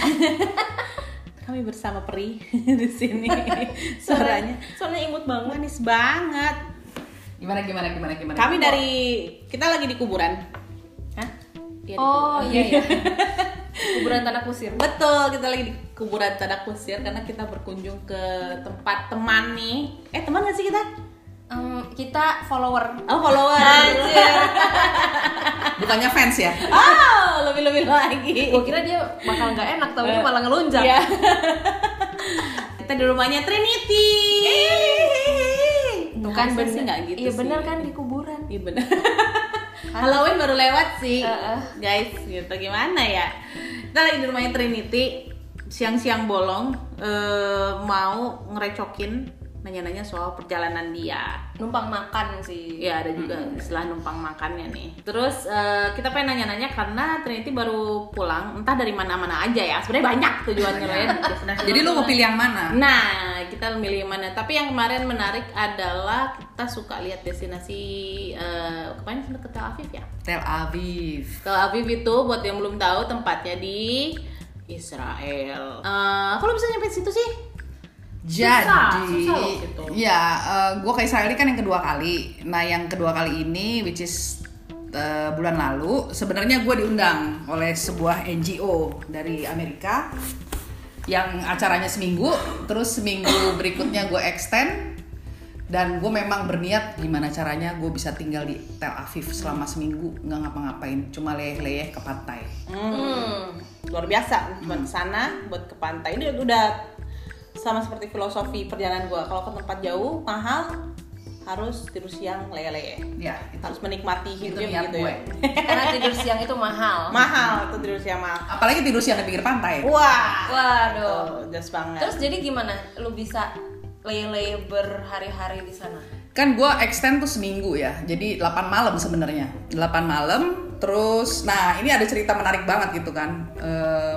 Kami bersama Peri di sini. Suaranya Soalnya imut banget. manis banget. Gimana gimana gimana gimana? Kami dari kita lagi di kuburan. Hah? Iya, di Oh kuburan. iya iya. Kuburan tanah kusir. Betul, kita lagi di kuburan Tanah Kusir karena kita berkunjung ke tempat teman nih. Eh, teman gak sih kita? Em, kita follower. Oh, follower. Bukannya fans ya? oh, lebih-lebih lagi. Gua kira dia bakal nggak enak, tapi dia malah ngelunjak. Iya. kita di rumahnya Trinity. Tuh kan Masa sih bener. nggak gitu Iya sih? bener kan di kuburan. Iya benar. Halloween baru lewat sih, guys. Gitu gimana ya? Kita lagi di rumahnya Trinity, siang-siang bolong, eh, mau ngerecokin nanya-nanya soal perjalanan dia. Numpang makan sih. Ya ada juga istilah numpang makannya nih. Terus eh, kita pengen nanya-nanya karena Trinity baru pulang, entah dari mana-mana aja ya. Sebenarnya banyak tujuannya loh ya. Jadi lu mau pilih yang mana? Nah, kita milih yang mana? Tapi yang kemarin menarik adalah kita suka lihat destinasi eh kemarin ke Tel Aviv ya. Tel Aviv. Tel Aviv itu buat yang belum tahu tempatnya di Israel. Eh, kok lu bisa nyampe situ sih? Jadi, susah loh gitu. ya gue ke Israel kan yang kedua kali. Nah yang kedua kali ini, which is uh, bulan lalu, sebenarnya gue diundang oleh sebuah NGO dari Amerika yang acaranya seminggu, terus seminggu berikutnya gue extend dan gue memang berniat gimana caranya gue bisa tinggal di Tel Aviv selama seminggu nggak ngapa-ngapain, cuma leyeh-leyeh ke pantai. Hmm, luar biasa. Cuma ke sana buat ke pantai. Ini udah sama seperti filosofi perjalanan gua. Kalau ke tempat jauh mahal harus tidur siang lele-lele. Ya, itu Harus menikmati itu hidup gitu gue. ya. Karena tidur siang itu mahal. mahal itu tidur siang mahal. Apalagi tidur siang di pinggir pantai. Wah. Waduh. Jas banget. Terus jadi gimana? Lu bisa leye-leye berhari-hari di sana? kan gue extend tuh seminggu ya jadi 8 malam sebenarnya 8 malam terus nah ini ada cerita menarik banget gitu kan Eh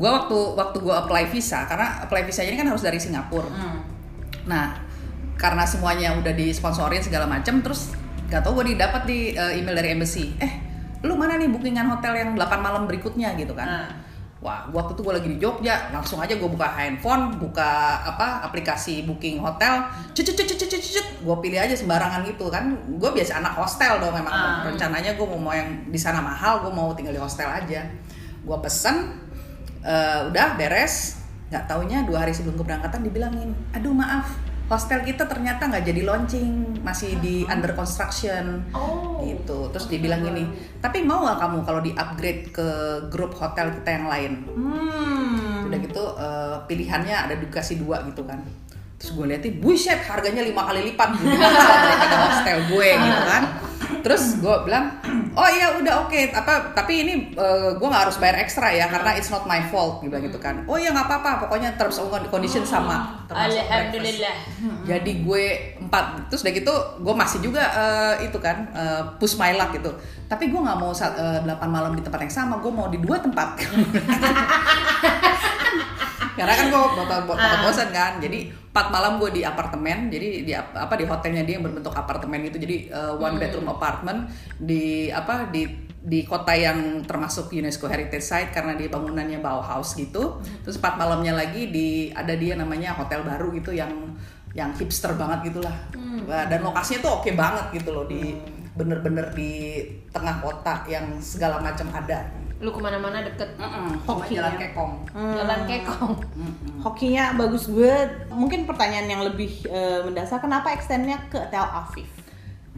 gue waktu waktu gue apply visa karena apply visa ini kan harus dari Singapura Hmm. nah karena semuanya udah disponsorin segala macam terus gak tau gue didapat di eh, email dari embassy eh lu mana nih bookingan hotel yang 8 malam berikutnya gitu kan Nah. Wah, waktu itu gue lagi di Jogja, langsung aja gue buka handphone, buka apa aplikasi booking hotel, cucut cucut cucut cucut, gue pilih aja sembarangan gitu kan. Gue biasa anak hostel dong memang Ah. rencananya gue mau mau yang di sana mahal, gue mau tinggal di hostel aja. Gue pesen, eh, udah beres, nggak taunya dua hari sebelum keberangkatan dibilangin, aduh maaf, hostel kita ternyata nggak jadi launching, masih di under construction. Oh. gitu. Terus dibilang gini tapi mau nggak kamu kalau di upgrade ke grup hotel kita yang lain? Hmm. udah gitu eh, pilihannya ada dikasih dua gitu kan. Terus gue liatin buset harganya lima kali lipat. Daripada hostel gue gitu kan terus gue bilang oh iya udah oke apa tapi ini eh, gue nggak harus bayar ekstra ya karena it's not my fault gitu gitu kan oh iya nggak apa-apa pokoknya terms and condition sama termasuk breakfast. Alhamdulillah. Jadi gue empat, terus udah gitu gue masih juga eh, itu kan eh, push my luck gitu. Tapi gue nggak mau saat, eh, 8 malam di tempat yang sama, gue mau di dua tempat. Karena kan gue bakal bakal bosan kan. Jadi empat malam gue di apartemen, jadi di ap- apa di hotelnya dia yang berbentuk apartemen gitu. Jadi eh, one bedroom apartment di apa di di kota yang termasuk UNESCO Heritage Site karena dia bangunannya Bauhaus gitu. Terus empat malamnya lagi di ada dia namanya hotel baru gitu yang yang hipster banget gitulah. Wah, Dan lokasinya tuh oke banget gitu loh di bener-bener di tengah kota yang segala macam ada. Lu ke mana-mana deket. Cuma Hoki jalan ya. kekong. Jalan kekong. Hokinya bagus banget. Mungkin pertanyaan yang lebih eh, mendasar kenapa extendnya ke Tel Aviv?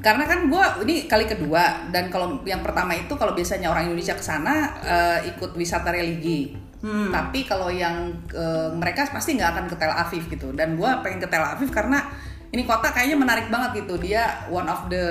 Karena kan gue ini kali kedua dan kalau yang pertama itu kalau biasanya orang Indonesia ke sana eh, ikut wisata religi. Tapi kalau yang eh, mereka pasti nggak akan ke Tel Aviv gitu. Dan gue pengen ke Tel Aviv karena ini kota kayaknya menarik banget gitu. Dia one of the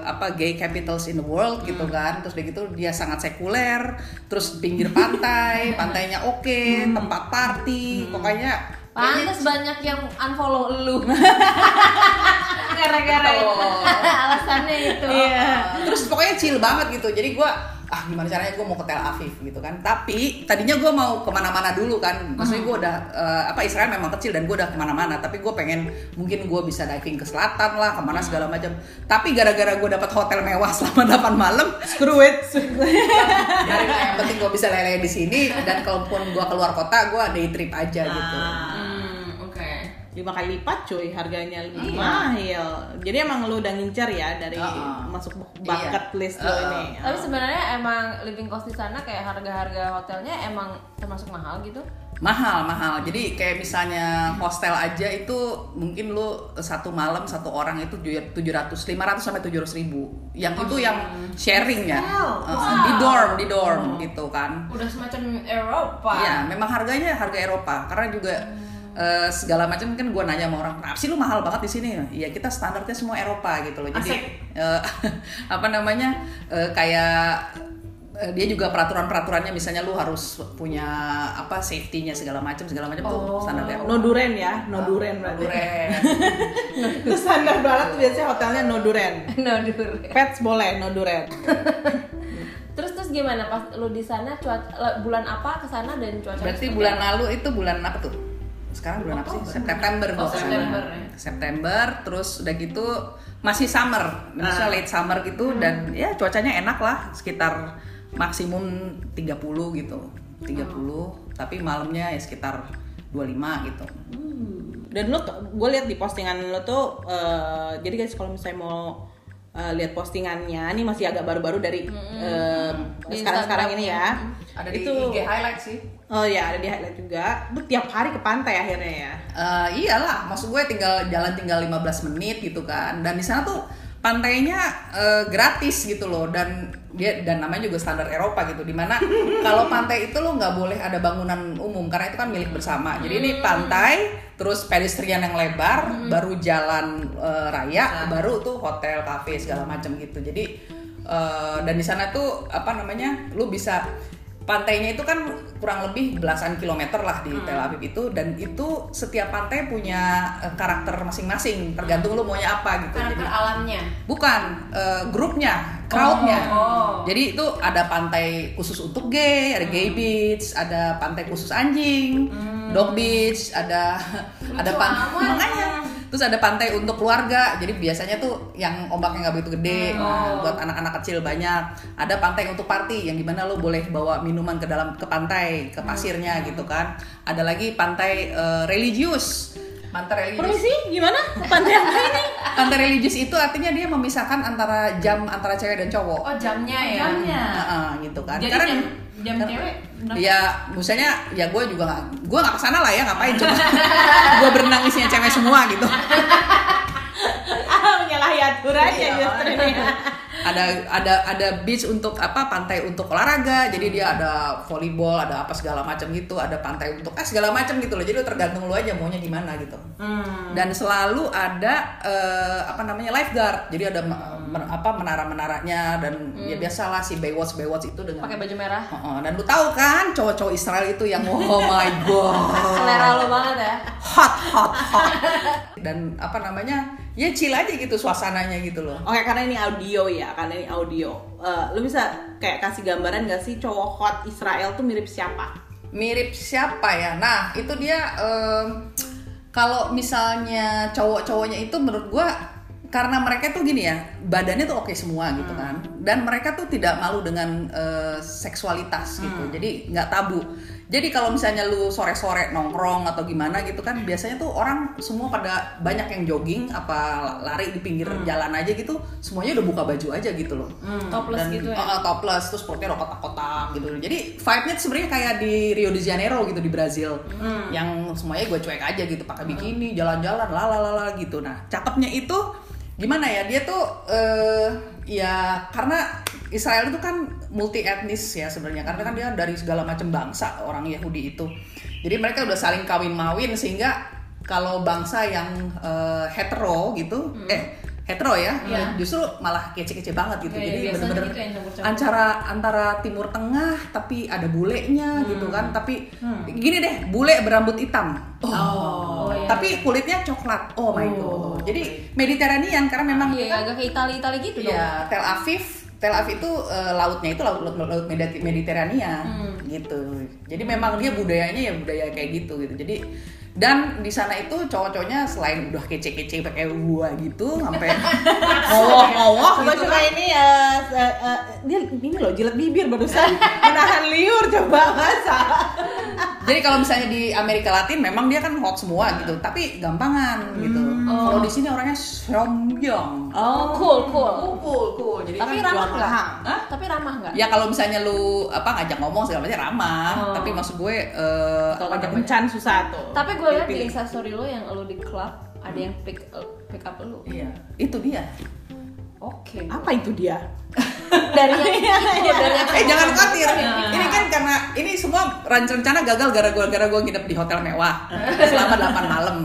apa gay capitals in the world gitu kan. Terus begitu dia sangat sekuler. Terus pinggir pantai, pantainya oke, tempat party, pokoknya Pantes banyak yang unfollow lu. Gara-gara Oh. alasannya itu. Iya. terus pokoknya chill banget gitu jadi gua ah gimana caranya gue mau ke Tel Aviv gitu kan tapi tadinya gue mau ke mana-mana dulu kan maksudnya gue udah eh, apa Israel memang kecil dan gue udah ke mana-mana tapi gue pengen mungkin gue bisa diving ke selatan lah ke mana segala macam tapi gara-gara gue dapat hotel mewah selama 8 malam Screw it. dari yang penting gue bisa lele di sini dan kalaupun gue keluar kota gue day trip aja gitu Ah. Hmm. Lima kali lipat cuy harganya lebih Iya. mahal jadi emang lu udah ngincer ya dari Uh-uh. masuk bucket Iya. list lu Uh-uh. ini Tapi sebenarnya emang living cost di sana kayak harga-harga hotelnya emang termasuk mahal gitu. mahal mahal jadi kayak misalnya hostel aja itu mungkin lu satu malam satu orang itu tujuh ratus lima ratus sampai tujuh ratus ribu yang itu yang sharing ya? Uh, di dorm di dorm gitu kan Udah semacam Eropa. Iya, memang harganya harga Eropa karena juga eh, segala macam kan gue nanya sama orang, kenapa sih lu mahal banget di sini? Iya kita standarnya semua Eropa gitu loh. Jadi Asik. eh, apa namanya eh, kayak dia juga peraturan-peraturannya misalnya lu harus punya apa safety-nya segala macam segala macam tuh Oh. standar Eropa. no duren ya no duren berarti Duren. Terus standar barat tuh biasanya hotelnya no duren no dur. pets boleh no duren Terus terus gimana pas lu di sana cuaca bulan apa ke sana dan cuaca Berarti bulan lalu itu bulan apa tuh? Sekarang bulan apa sih? September Oh. September, ya. September, terus udah gitu masih summer, maksudnya Ah. late summer gitu dan ya cuacanya enak lah, sekitar maksimum 30 gitu. 30, tapi malamnya ya sekitar 25 gitu. dan lu gue lihat di postingan lu tuh eh, jadi guys kalau misalnya mau eh, lihat postingannya. Ini masih agak baru-baru dari eh, Di sekarang-sekarang ini ya. Ada di itu IG highlight sih. oh ya ada di highlight juga. Lu tiap hari ke pantai akhirnya ya? Eh, iyalah, maksud gue tinggal jalan tinggal 15 menit gitu kan. Dan di sana tuh pantainya eh, gratis gitu loh. Dan dia dan namanya juga standar Eropa gitu di mana kalau pantai itu lo nggak boleh ada bangunan umum karena itu kan milik bersama. Jadi ini pantai terus pedestrian yang lebar baru jalan eh, raya baru tuh hotel kafe segala macam gitu. Jadi eh, dan di sana tuh apa namanya lu bisa pantainya itu kan kurang lebih belasan kilometer lah di Tel Aviv itu dan itu setiap pantai punya eh, karakter masing-masing tergantung lu maunya apa gitu. Karakter jadi alamnya. bukan eh, grupnya crowdnya. Oh. jadi itu ada pantai khusus untuk gay ada gay beach ada pantai khusus anjing dog beach ada ada pantai makanya terus ada pantai untuk keluarga. Jadi biasanya tuh yang ombaknya nggak begitu gede nah, buat anak-anak kecil banyak. Ada pantai untuk party yang di mana lo boleh bawa minuman ke dalam ke pantai ke pasirnya gitu kan. Ada lagi pantai eh, religius pantai religius permisi gimana pantai apa ini Pantai religius itu artinya dia memisahkan antara jam antara cewek dan cowok. Oh jamnya ya. Jamnya. Heeh, gitu kan. Jadi Karena jam jam cewek. ya misalnya ya gue juga nggak gue nggak ke sana lah ya ngapain coba gue berenang isinya cewek semua gitu ah menyalahi aturannya Iya. justru ini ada ada ada beach untuk apa pantai untuk olahraga jadi dia ada volleyball ada apa segala macam gitu ada pantai untuk eh segala macam gitu loh jadi lu tergantung lu aja maunya gimana gitu Hmm. dan selalu ada eh, apa namanya lifeguard jadi ada me- men- apa menara-menaranya dan ya biasalah si Baywatch Baywatch itu dengan Pakai baju merah. Heeh, dan lu tahu kan cowok-cowok Israel itu yang oh my god Selera lo banget ya. hot hot hot dan apa namanya ya chill aja gitu suasananya gitu loh. Oke, karena ini audio ya, karena ini audio. Eh, lu bisa kayak kasih gambaran gak sih cowok hot Israel tuh mirip siapa? mirip siapa ya? Nah itu dia em, kalau misalnya cowok-cowoknya itu menurut gua karena mereka tuh gini ya badannya tuh oke semua gitu kan. Dan mereka tuh tidak malu dengan eh, seksualitas gitu. Jadi nggak tabu jadi kalau misalnya lu sore-sore nongkrong atau gimana gitu kan biasanya tuh orang semua pada banyak yang jogging apa lari di pinggir jalan aja gitu semuanya udah buka baju aja gitu loh. Topless dan, gitu ya. uh, topless terus perutnya udah kotak-kotak gitu. Jadi vibe-nya sebenarnya kayak di Rio de Janeiro gitu di Brazil. Yang semuanya gue cuek aja gitu pakai bikini jalan-jalan lalalala gitu. Nah cakepnya itu gimana ya dia tuh eh ya karena Israel itu kan multi etnis ya sebenarnya. Karena kan dia dari segala macam bangsa orang Yahudi itu. Jadi mereka udah saling kawin mawin sehingga kalau bangsa yang eh, hetero gitu eh hetero ya. Iya. justru malah kece-kece banget gitu. Iya, jadi bener-bener gitu antara antara timur tengah tapi ada bulenya gitu kan. Tapi gini deh bule berambut hitam. Oh, Oh, iya. tapi kulitnya coklat. Oh my god. jadi Mediterranean karena memang Iya, agak ke Itali Itali gitu dong. ya Tel Aviv. Tel Aviv itu eh, lautnya itu laut laut, laut Medi- Mediterania gitu. Jadi memang dia budayanya ya budaya kayak gitu gitu. Jadi dan di sana itu cowok-cowoknya selain udah kece-kece pakai gua gitu sampai ngowok-ngowok Coba gitu coba kan. ini eh, eh, eh, dia ini loh jilat bibir barusan menahan liur coba masa. Jadi kalau misalnya di Amerika Latin memang dia kan hot semua gitu, tapi gampangan gitu. Kalau di sini orangnya sombong. Oh, cool, cool. Cool, cool. Jadi Tapi kan ramah nggak? Tapi ramah nggak? Ya kalau misalnya lu apa ngajak ngomong segala macam ramah, Oh. tapi maksud gue eh, Kalau ngajak kencan susah tuh. Tapi gue liat di instastory lo yang lo di klub ada yang pick pick up lo. Iya, itu dia. Oke. Apa itu dia? Dari yang itu, dari yang Eh jangan khawatir. Iya. Ini kan karena ini semua rencana gagal gara-gara gue nginep di hotel mewah selama 8 malam.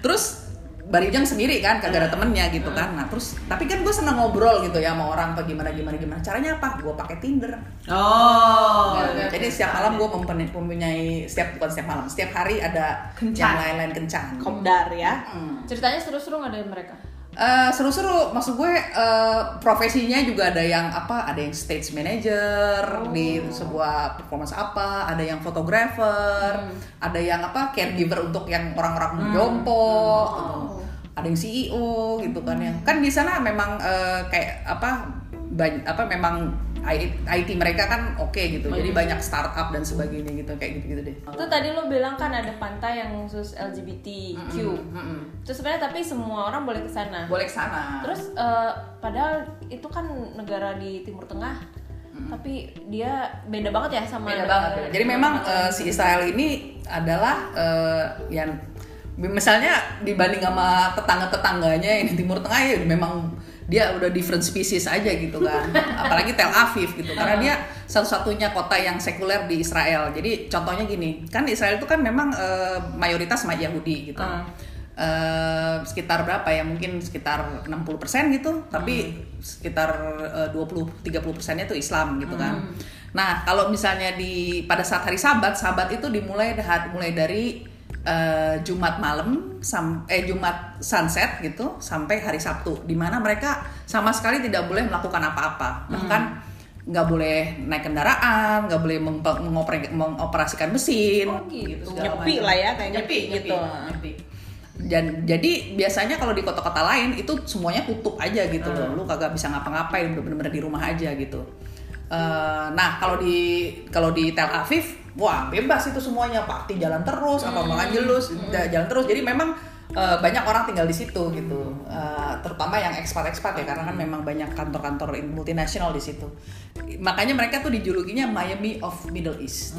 Terus Barijang sendiri kan kagak ada temennya gitu kan. Nah terus tapi kan gue seneng ngobrol gitu ya sama orang apa gimana gimana gimana. Caranya apa? Gue pakai Tinder. Oh. Jadi setiap malam gue mempunyai, mempunyai setiap bukan setiap malam, setiap hari ada Kencan. yang lain-lain kencan. Kopdar ya. Hmm. Ceritanya seru-seru nggak dari mereka? Eh, seru-seru. Maksud gue eh, profesinya juga ada yang apa ada yang stage manager di sebuah performance apa ada yang fotografer ada yang apa caregiver untuk yang orang-orang jompo gitu. ada yang CEO gitu kan yang kan di sana memang eh, kayak apa banyak apa memang IT mereka kan oke gitu jadi banyak startup dan sebagainya gitu kayak gitu gitu deh Itu tadi lo bilang kan ada pantai yang khusus LGBTQ. Mm-mm. Terus sebenarnya tapi semua orang boleh ke sana. boleh ke sana Terus eh, padahal itu kan negara di Timur Tengah. Tapi dia beda banget ya sama beda banget. Jadi memang eh, si Israel ini adalah eh, yang misalnya dibanding sama tetangga-tetangganya yang di Timur Tengah ya memang dia udah different species aja gitu kan. Apalagi Tel Aviv gitu karena dia satu-satunya kota yang sekuler di Israel. Jadi contohnya gini, kan Israel itu kan memang eh, mayoritas Yahudi gitu. Ah. Eh, sekitar berapa ya mungkin sekitar 60% gitu tapi sekitar eh, 20-30 persennya itu Islam gitu kan nah kalau misalnya di pada saat hari Sabat Sabat itu dimulai mulai dari eh, Jumat malam sam eh Jumat sunset gitu sampai hari Sabtu di mana mereka sama sekali tidak boleh melakukan apa-apa bahkan nggak boleh naik kendaraan nggak boleh mengopre- mengoperasikan mesin Oh, gitu. segala Nyepi lah ya, kayak nyepi, nyepi gitu. nyepi. Dan jadi biasanya kalau di kota-kota lain itu semuanya tutup aja gitu loh. Lu kagak bisa ngapa-ngapain, bener-bener di rumah aja gitu. Eh, nah kalau di kalau di Tel Aviv, wah bebas itu semuanya, party jalan terus, apa makan jelus, da- jalan terus. Jadi memang eh, banyak orang tinggal di situ gitu, Eh, terutama yang ekspat-ekspat ya, karena kan memang banyak kantor-kantor multinasional di situ. Makanya mereka tuh dijulukinya Miami of Middle East,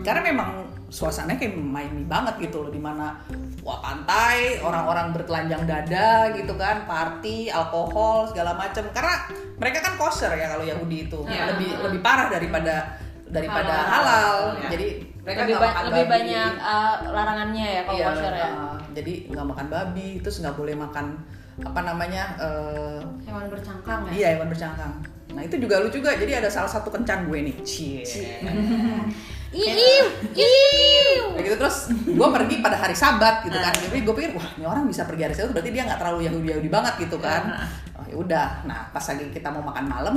karena memang suasananya kayak Miami banget gitu loh, di mana wah pantai, orang-orang bertelanjang dada gitu kan, party, alkohol segala macam. Karena mereka kan kosher ya kalau Yahudi itu, Iya. lebih lebih parah daripada daripada Halal. halal. Ya. Jadi mereka lebih, ba- makan lebih babi. banyak uh, larangannya ya kalau Iya, kosher ya. uh, jadi nggak makan babi, terus nggak boleh makan apa namanya eh, Hewan bercangkang ya. Iya hewan bercangkang. Nah itu juga lucu juga. Jadi ada salah satu kencan gue nih. Cie. Iiu, iiu. Kayak gitu terus gue pergi pada hari Sabat gitu kan. Jadi gue pikir wah ini orang bisa pergi hari Sabat berarti dia nggak terlalu Yahudi Yahudi banget gitu kan. Oh ya udah. Nah pas lagi kita mau makan malam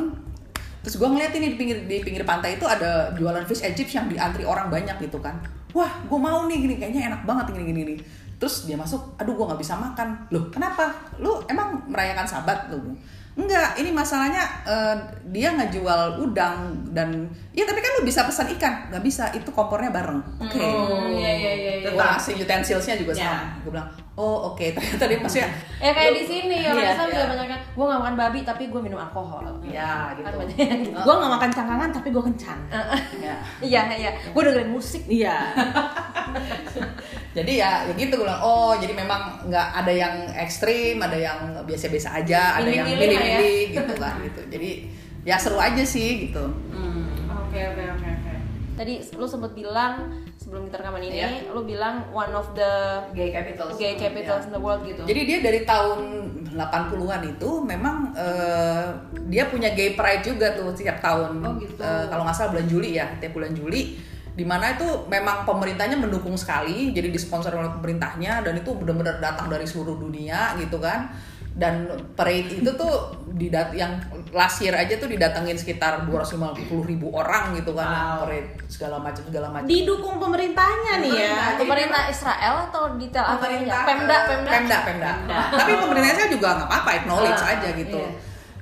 Terus gue ngeliat ini di pinggir di pinggir pantai itu ada jualan fish and chips yang diantri orang banyak gitu kan. Wah, gue mau nih gini kayaknya enak banget gini gini gini. Terus dia masuk, aduh gue nggak bisa makan. Loh, kenapa? Lu emang merayakan sabat lu? Enggak, ini masalahnya eh, dia ngejual udang dan ya tapi kan lu bisa pesan ikan, nggak bisa itu kompornya bareng. Oke. Hmm, iya iya iya. iya. Wah, si utensilsnya juga Ya. sama. Gue bilang, oh oke. Ternyata dia maksudnya, Ya kayak di sini orang Iya, Islam iya. juga banyak kan, gue gak makan babi tapi gue minum alkohol. ya Kan gitu. yang gitu. Gue nggak makan cangkangan tapi gue kencan. Ya. Iya iya, gue dengerin musik. Iya. Jadi ya, ya gitu gue bilang, oh jadi memang nggak ada yang ekstrim, ada yang biasa-biasa aja, ada yang Milih-milih ya. gitu kan gitu. Jadi ya seru aja sih gitu. Oke oke oke oke. Tadi lu sempet bilang sebelum kita rekaman ini, Iya. lu bilang one of the Gay capitals. gay capitals in the world gitu. Jadi dia dari tahun 80-an itu memang eh, dia punya gay pride juga tuh setiap tahun. Oh, gitu. Eh, kalau nggak salah bulan Juli ya, tiap bulan Juli di mana itu memang pemerintahnya mendukung sekali, jadi disponsori oleh pemerintahnya dan itu benar-benar datang dari seluruh dunia gitu kan. Dan parade itu tuh didat yang last year aja tuh didatengin sekitar 250 ribu orang gitu kan Wow. parade segala macam segala macam Didukung pemerintahnya nih ya. Pemerintah. Israel atau di Tel Aviv? pemerintah Pemda, eh, Pemda. Pemda, Pemda. tapi pemerintah Israel juga nggak apa-apa acknowledge Ah, aja gitu iya.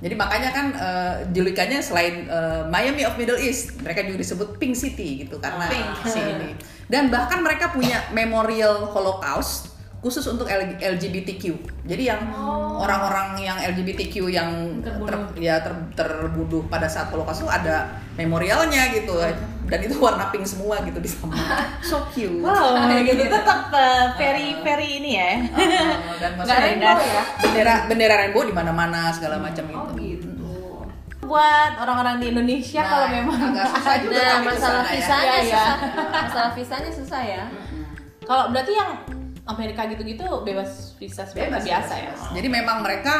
jadi makanya kan eh, julukannya selain eh, Miami of Middle East mereka juga disebut Pink City gitu karena Pink. si ini dan bahkan mereka punya memorial Holocaust khusus untuk LGBTQ jadi yang orang-orang yang LGBTQ yang Terbunuh. ter- ya ter- terbunuh pada saat Holocaust itu ada memorialnya gitu dan itu warna pink semua gitu di sana so cute Wow, gitu tetap uh, very very ini ya. Oh, dan maksudnya ya? bendera bendera rainbow di mana-mana segala macam Oh gitu. gitu. Buat orang-orang di Indonesia Nah, kalau memang agak susah juga Nah, masalah ya. visanya iya. susah. Masalah visanya susah ya. kalau berarti yang Amerika gitu-gitu bebas visa Bebas, biasa bebas, ya. bebas. Jadi memang mereka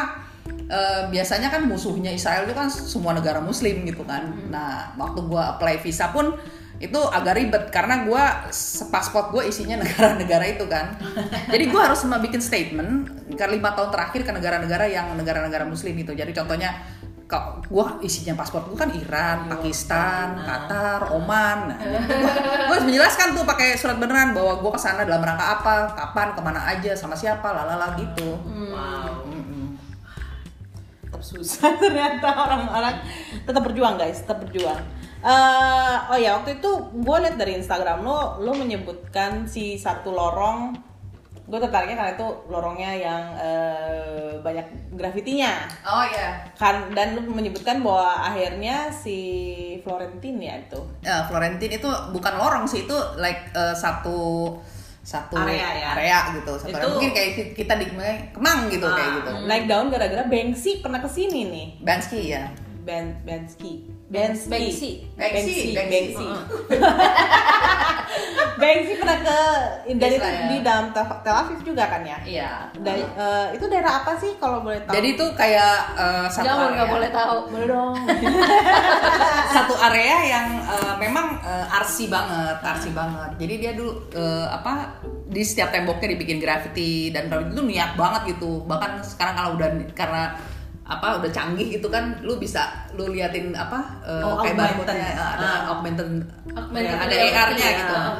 eh, biasanya kan musuhnya Israel itu kan semua negara Muslim gitu kan. Nah waktu gua apply visa pun itu agak ribet karena gua pasport gue isinya negara-negara itu kan. Jadi gua harus bikin statement ke lima tahun terakhir ke negara-negara yang negara-negara Muslim itu. Jadi contohnya kok gua isinya paspor gue kan Iran, Pakistan, Qatar, Oman. Nah, gue harus menjelaskan tuh pakai surat beneran bahwa gue ke sana dalam rangka apa, kapan, ke mana aja, sama siapa, lalala gitu. Wow. Mm-mm. Tetap susah ternyata orang-orang tetap berjuang guys, tetap berjuang. Eh, oh ya waktu itu gue liat dari Instagram lo, lo menyebutkan si satu lorong, gue tertariknya karena itu lorongnya yang eh, banyak grafitinya Oh ya, kan dan lu menyebutkan bahwa akhirnya si Florentin ya itu Ya, Florentin itu bukan lorong sih itu like eh, satu satu Area ya? area gitu. Satu Itu- area. mungkin kayak kita di Kemang gitu kayak Ah, gitu. naik daun gara-gara Banksy pernah ke sini nih Bansky ya. Ben Bansky Banksy. Banksy Banksy, Banksy Banksy. Banksy pernah ke dan itu di dalam Tel Aviv juga kan ya Iya. Da- eh, itu daerah apa sih kalau boleh tahu Jadi itu kayak eh, satu Jangan area. nggak boleh tahu. Boleh dong. satu area yang eh, memang eh, arsi banget, arsi banget. Jadi dia dulu eh, apa di setiap temboknya dibikin graffiti dan graffiti itu niat banget gitu. Bahkan sekarang kalau udah karena apa udah canggih gitu kan lu bisa lu liatin apa eh, Oh, kayak barcode-nya ada Ah. augmented, Augmented ya, ada. AR-nya gitu. Ah.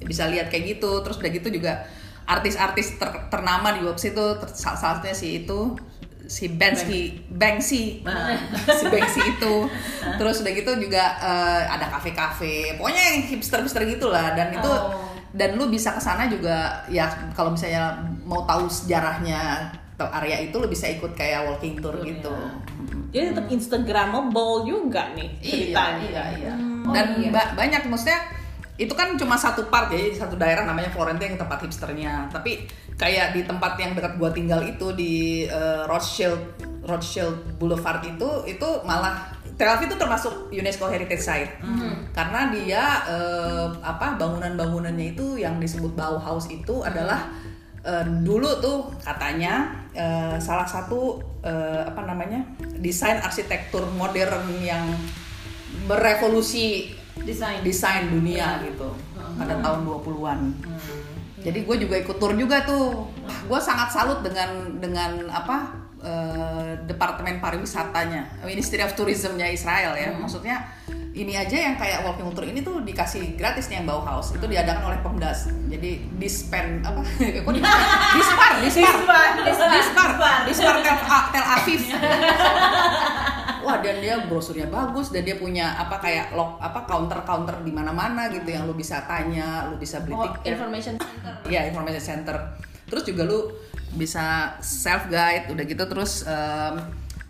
Bisa lihat kayak gitu. Terus udah gitu juga artis-artis ter- ternama di website itu ter- salah satunya si itu si Banksy Banksy Ah. si Banksy itu terus udah gitu juga eh, ada kafe-kafe pokoknya yang hipster-hipster gitulah dan itu Oh. dan lu bisa ke sana juga ya kalau misalnya mau tahu sejarahnya atau area itu lu bisa ikut kayak walking tour gitu. Jadi tetap Instagramable juga nih ceritanya. iya iya. Oh, dan iya. ba- banyak maksudnya itu kan cuma satu part ya satu daerah namanya Florentin yang tempat hipsternya. Tapi kayak di tempat yang dekat gua tinggal itu di eh, Rothschild Rothschild Boulevard itu itu malah Tel Aviv itu termasuk UNESCO Heritage Site. Karena dia eh, apa bangunan-bangunannya itu yang disebut Bauhaus itu adalah eh, dulu tuh katanya eh, salah satu eh, apa namanya desain arsitektur modern yang merevolusi Desain. desain dunia gitu pada tahun 20-an. Jadi gue juga ikut tur juga tuh. Gue sangat salut dengan dengan apa eh, departemen pariwisatanya, Ministry of Tourismnya Israel ya. Maksudnya ini aja yang kayak walking tour ini tuh dikasih gratis nih yang Bauhaus. Itu diadakan oleh Pemdas. Jadi dispen apa? Kok di- dispar, dispar, Dispar. dispar, dispar Tel, Tel Aviv. Wah dan dia brosurnya bagus dan dia punya apa kayak log apa counter counter di mana-mana gitu yang lu bisa tanya, lu bisa beli Oh, tiket. information center. Iya information center. Terus juga lu bisa self guide udah gitu terus em,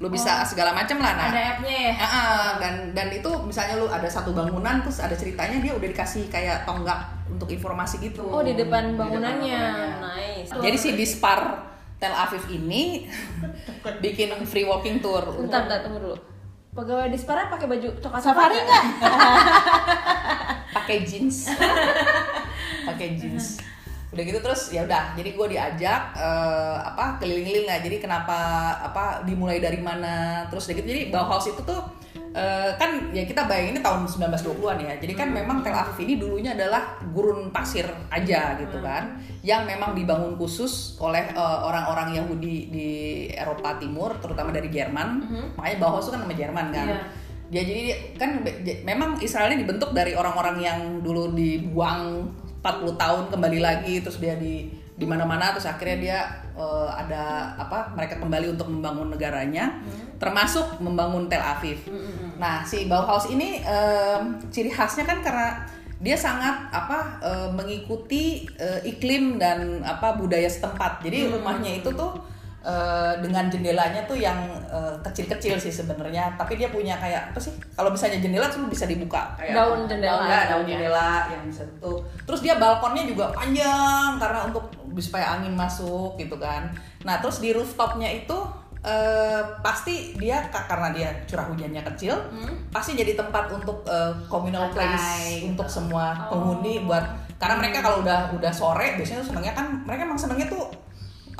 lu bisa segala macam lah. Nah, Ada app-nya ya? Ah, dan dan itu misalnya lu ada satu bangunan terus ada ceritanya dia udah dikasih kayak tonggak untuk informasi gitu. Oh, di depan Di depan bangunannya. bangunannya. Nice. Jadi si Dispar Tel Aviv ini bikin free walking tour. Bentar, bentar, tunggu dulu. Pegawai Dispara pakai baju coklat Safari nggak? pakai jeans pakai jeans udah gitu terus ya udah jadi gue diajak eh, apa keliling-keliling lah jadi kenapa apa dimulai dari mana terus udah gitu jadi Bauhaus itu tuh Eh, kan ya kita bayangin ini tahun 1920-an ya. Jadi kan memang Tel Aviv ini dulunya adalah gurun pasir aja gitu kan. Yang memang dibangun khusus oleh eh, orang-orang Yahudi di Eropa Timur, terutama dari Jerman. Makanya Bauhaus itu kan nama Jerman kan. Iya. Dia jadi kan memang Israel ini dibentuk dari orang-orang yang dulu dibuang 40 tahun kembali lagi terus dia di di mana-mana terus akhirnya dia eh, ada apa mereka kembali untuk membangun negaranya termasuk membangun Tel Aviv. Nah, si Bauhaus ini em, ciri khasnya kan karena dia sangat apa eh, mengikuti eh, iklim dan apa budaya setempat. Jadi rumahnya itu tuh eh, dengan jendelanya tuh yang eh, kecil-kecil sih sebenarnya, tapi dia punya kayak apa sih? Kalau misalnya jendela tuh bisa dibuka kayak Daun jendela. Daun, daun jendela yang bisa tutup. Terus dia balkonnya juga panjang karena untuk supaya angin masuk gitu kan. Nah, terus di rooftopnya itu eh, pasti dia ka- karena dia curah hujannya kecil, pasti jadi tempat untuk eh, communal Santai place gitu. untuk semua penghuni buat karena mereka kalau udah udah sore biasanya tuh senengnya kan mereka emang senengnya tuh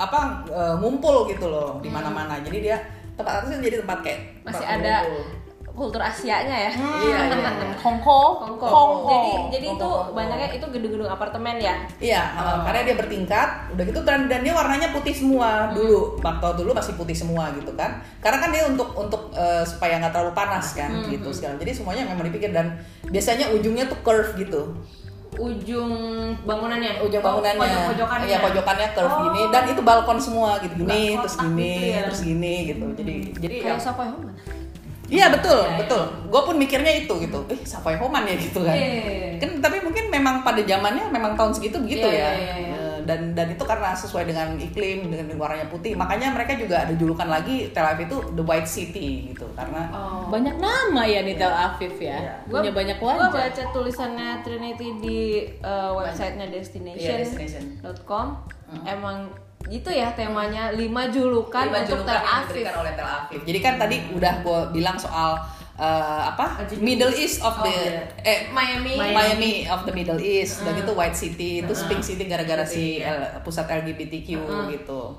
apa eh, ngumpul gitu loh di mana-mana. Jadi dia tempat atasnya jadi tempat kayak Masih tempat ada ngumpul. kultur Asianya ya. Iya, iya. Hongko, Hongkong. Hongko. Jadi jadi itu Hongkong. banyaknya itu gedung-gedung apartemen ya. Iya, uh, karena dia bertingkat, udah gitu dan, dan dia warnanya putih semua dulu. Waktu dulu masih putih semua gitu kan. Karena kan dia untuk untuk uh, supaya nggak terlalu panas kan gitu segala. Jadi semuanya memang dipikir dan biasanya ujungnya tuh curve gitu. Ujung bangunannya. Ujung bangunannya. Pojok-pojokannya. Iya, pojokannya curve Oh. gini dan itu balkon semua gitu gini, Nggak terus gini, gitu ya. terus gini gitu. Jadi jadi ya, Kayak Savoy Home. Iya betul, Iya, iya. betul. Gue pun mikirnya itu gitu. Eh, Savoy Homan ya gitu kan. Iya. Kan tapi mungkin memang pada zamannya memang tahun segitu begitu Iya, ya. iya, iya. Dan dan itu karena sesuai dengan iklim dengan warnanya putih. Makanya mereka juga ada julukan lagi Tel Aviv itu the White City gitu karena Oh. Banyak nama ya nih Tel Aviv ya. Iya. Punya banyak Gua wajah. baca tulisannya Trinity di uh, websitenya Iya, destination.com. destination. Emang gitu ya temanya lima julukan Lima untuk julukan Tel Aviv. oleh Tel Aviv. Jadi kan tadi udah gue bilang soal eh, apa Middle East of Oh, the iya. eh Miami. Miami. of the Middle East, dan itu White City, itu Uh-uh. Pink City gara-gara si Iya. L- pusat LGBTQ Uh-uh. gitu.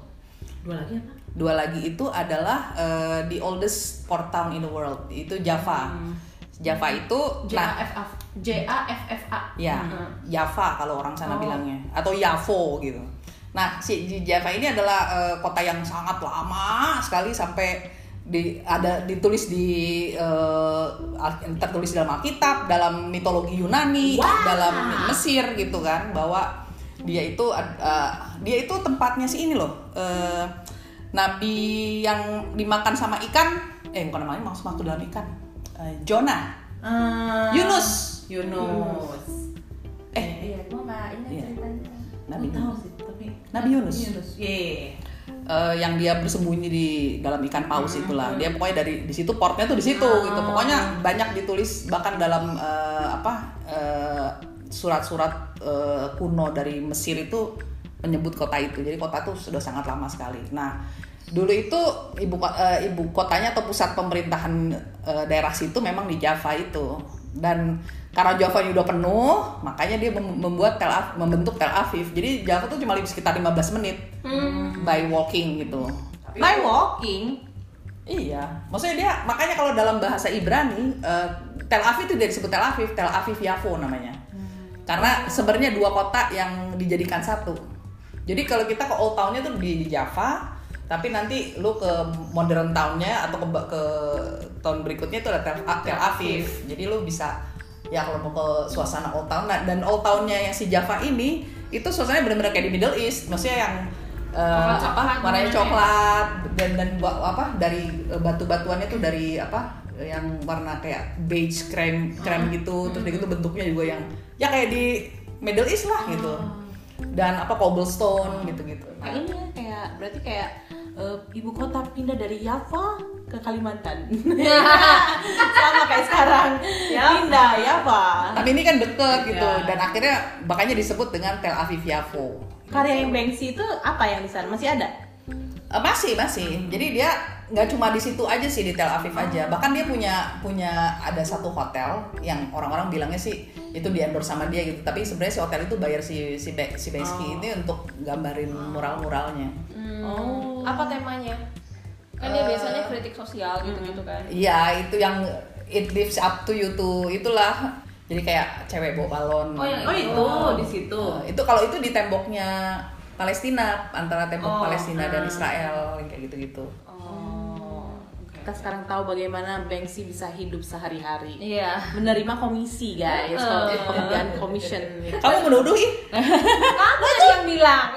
Dua lagi apa? Dua lagi itu adalah eh, the oldest port town in the world, itu Java. Hmm. Java itu J nah A F A J A F F A. ya Hmm. Java kalau orang sana Oh. bilangnya atau Yavo gitu. Nah si Java ini adalah eh, kota yang sangat lama sekali sampai di ada ditulis di al- tertulis dalam Alkitab, dalam mitologi Yunani, dalam Mesir gitu kan bahwa dia itu eh, dia itu tempatnya si ini loh eh, nabi yang dimakan sama ikan eh bukan namanya maksud waktu dalam ikan Eh, Jonah Ah, Yunus Yunus. eh Iya, gua nggak ingat Iya. ceritanya. Nabi tahu Yunus. sih, tapi Nabi Yunus. Yunus. Iya. Eh, yang dia bersembunyi di dalam ikan paus itulah. Dia pokoknya dari di situ portnya tuh di situ Oh. gitu. Pokoknya banyak ditulis bahkan dalam eh, apa eh, surat-surat eh, kuno dari Mesir itu menyebut kota itu. Jadi kota tuh sudah sangat lama sekali. Nah dulu itu ibu eh, ibu kotanya atau pusat pemerintahan eh, daerah situ memang di Java itu. Dan karena Java ini udah penuh makanya dia mem- membuat Tel Aviv, membentuk Tel Aviv. Jadi Java tuh cuma sekitar 15 menit by walking gitu By walking. Iya, maksudnya dia makanya kalau dalam bahasa Ibrani eh, Tel Aviv itu tidak disebut Tel Aviv, Tel Aviv Yafo namanya. Karena sebenarnya dua kota yang dijadikan satu. Jadi kalau kita ke Old Town-nya tuh di, di Java, tapi nanti lu ke modern town-nya atau ke, ke tahun berikutnya itu ada Tel, Tel Aviv. Jadi lu bisa ya kalau mau ke suasana Old Town nah, dan Old Town-nya yang si Java ini itu suasananya benar-benar kayak di Middle East, maksudnya yang eh, Coklat-coklat apa warnanya coklat dan dan buat apa dari eh, batu-batuannya tuh dari apa yang warna kayak beige krem krem gitu terus dari gitu bentuknya juga yang ya kayak di Middle East lah gitu. Dan apa cobblestone gitu-gitu. Kayak ini ya, kayak berarti kayak eh, ibu kota pindah dari Java ke Kalimantan. Sama kayak sekarang. Pindah Java. tapi ini kan deket gitu Ya. dan akhirnya makanya disebut dengan Tel Aviv Yafo Karya yang Banksy itu apa yang di sana? Masih ada? Eh, masih masih jadi dia nggak cuma di situ aja sih di Tel Aviv aja bahkan dia punya punya ada satu hotel yang orang-orang bilangnya sih itu di endorse sama dia gitu tapi sebenarnya si hotel itu bayar si si, Be- si Beski ini untuk gambarin mural-muralnya Oh. Apa temanya? Kan dia biasanya kritik sosial gitu-gitu kan. Iya itu yang it lives up to you to itulah jadi kayak cewek bawa balon Oh, yang Oh itu di situ. Eh, itu kalau itu di temboknya Palestina antara tembok Oh, Palestina dan ah. Israel kayak gitu-gitu Oh, kita sekarang tahu bagaimana Banksy bisa hidup sehari-hari. Iya. Menerima komisi guys, kalau Uh. pekerjaan commission. kamu menuduh ih Kamu yang bilang.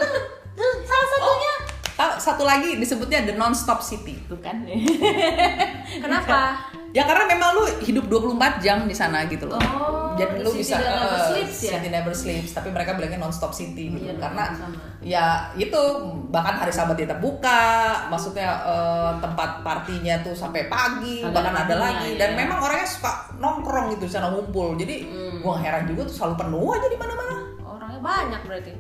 Salah satunya tahu satu lagi disebutnya the non-stop city itu kan. Kenapa? ya karena memang lu hidup 24 jam di sana gitu loh Oh, jadi lu city bisa never eh, sleeps ya? city never sleeps tapi mereka bilangnya non-stop city gitu Iya, karena sama. ya itu bahkan hari sabat tetap buka maksudnya eh, tempat partinya tuh sampai pagi Ada bahkan ada lagi ya. dan memang orangnya suka nongkrong gitu di sana ngumpul jadi Hmm. gua heran juga tuh selalu penuh aja di mana-mana Orangnya banyak berarti.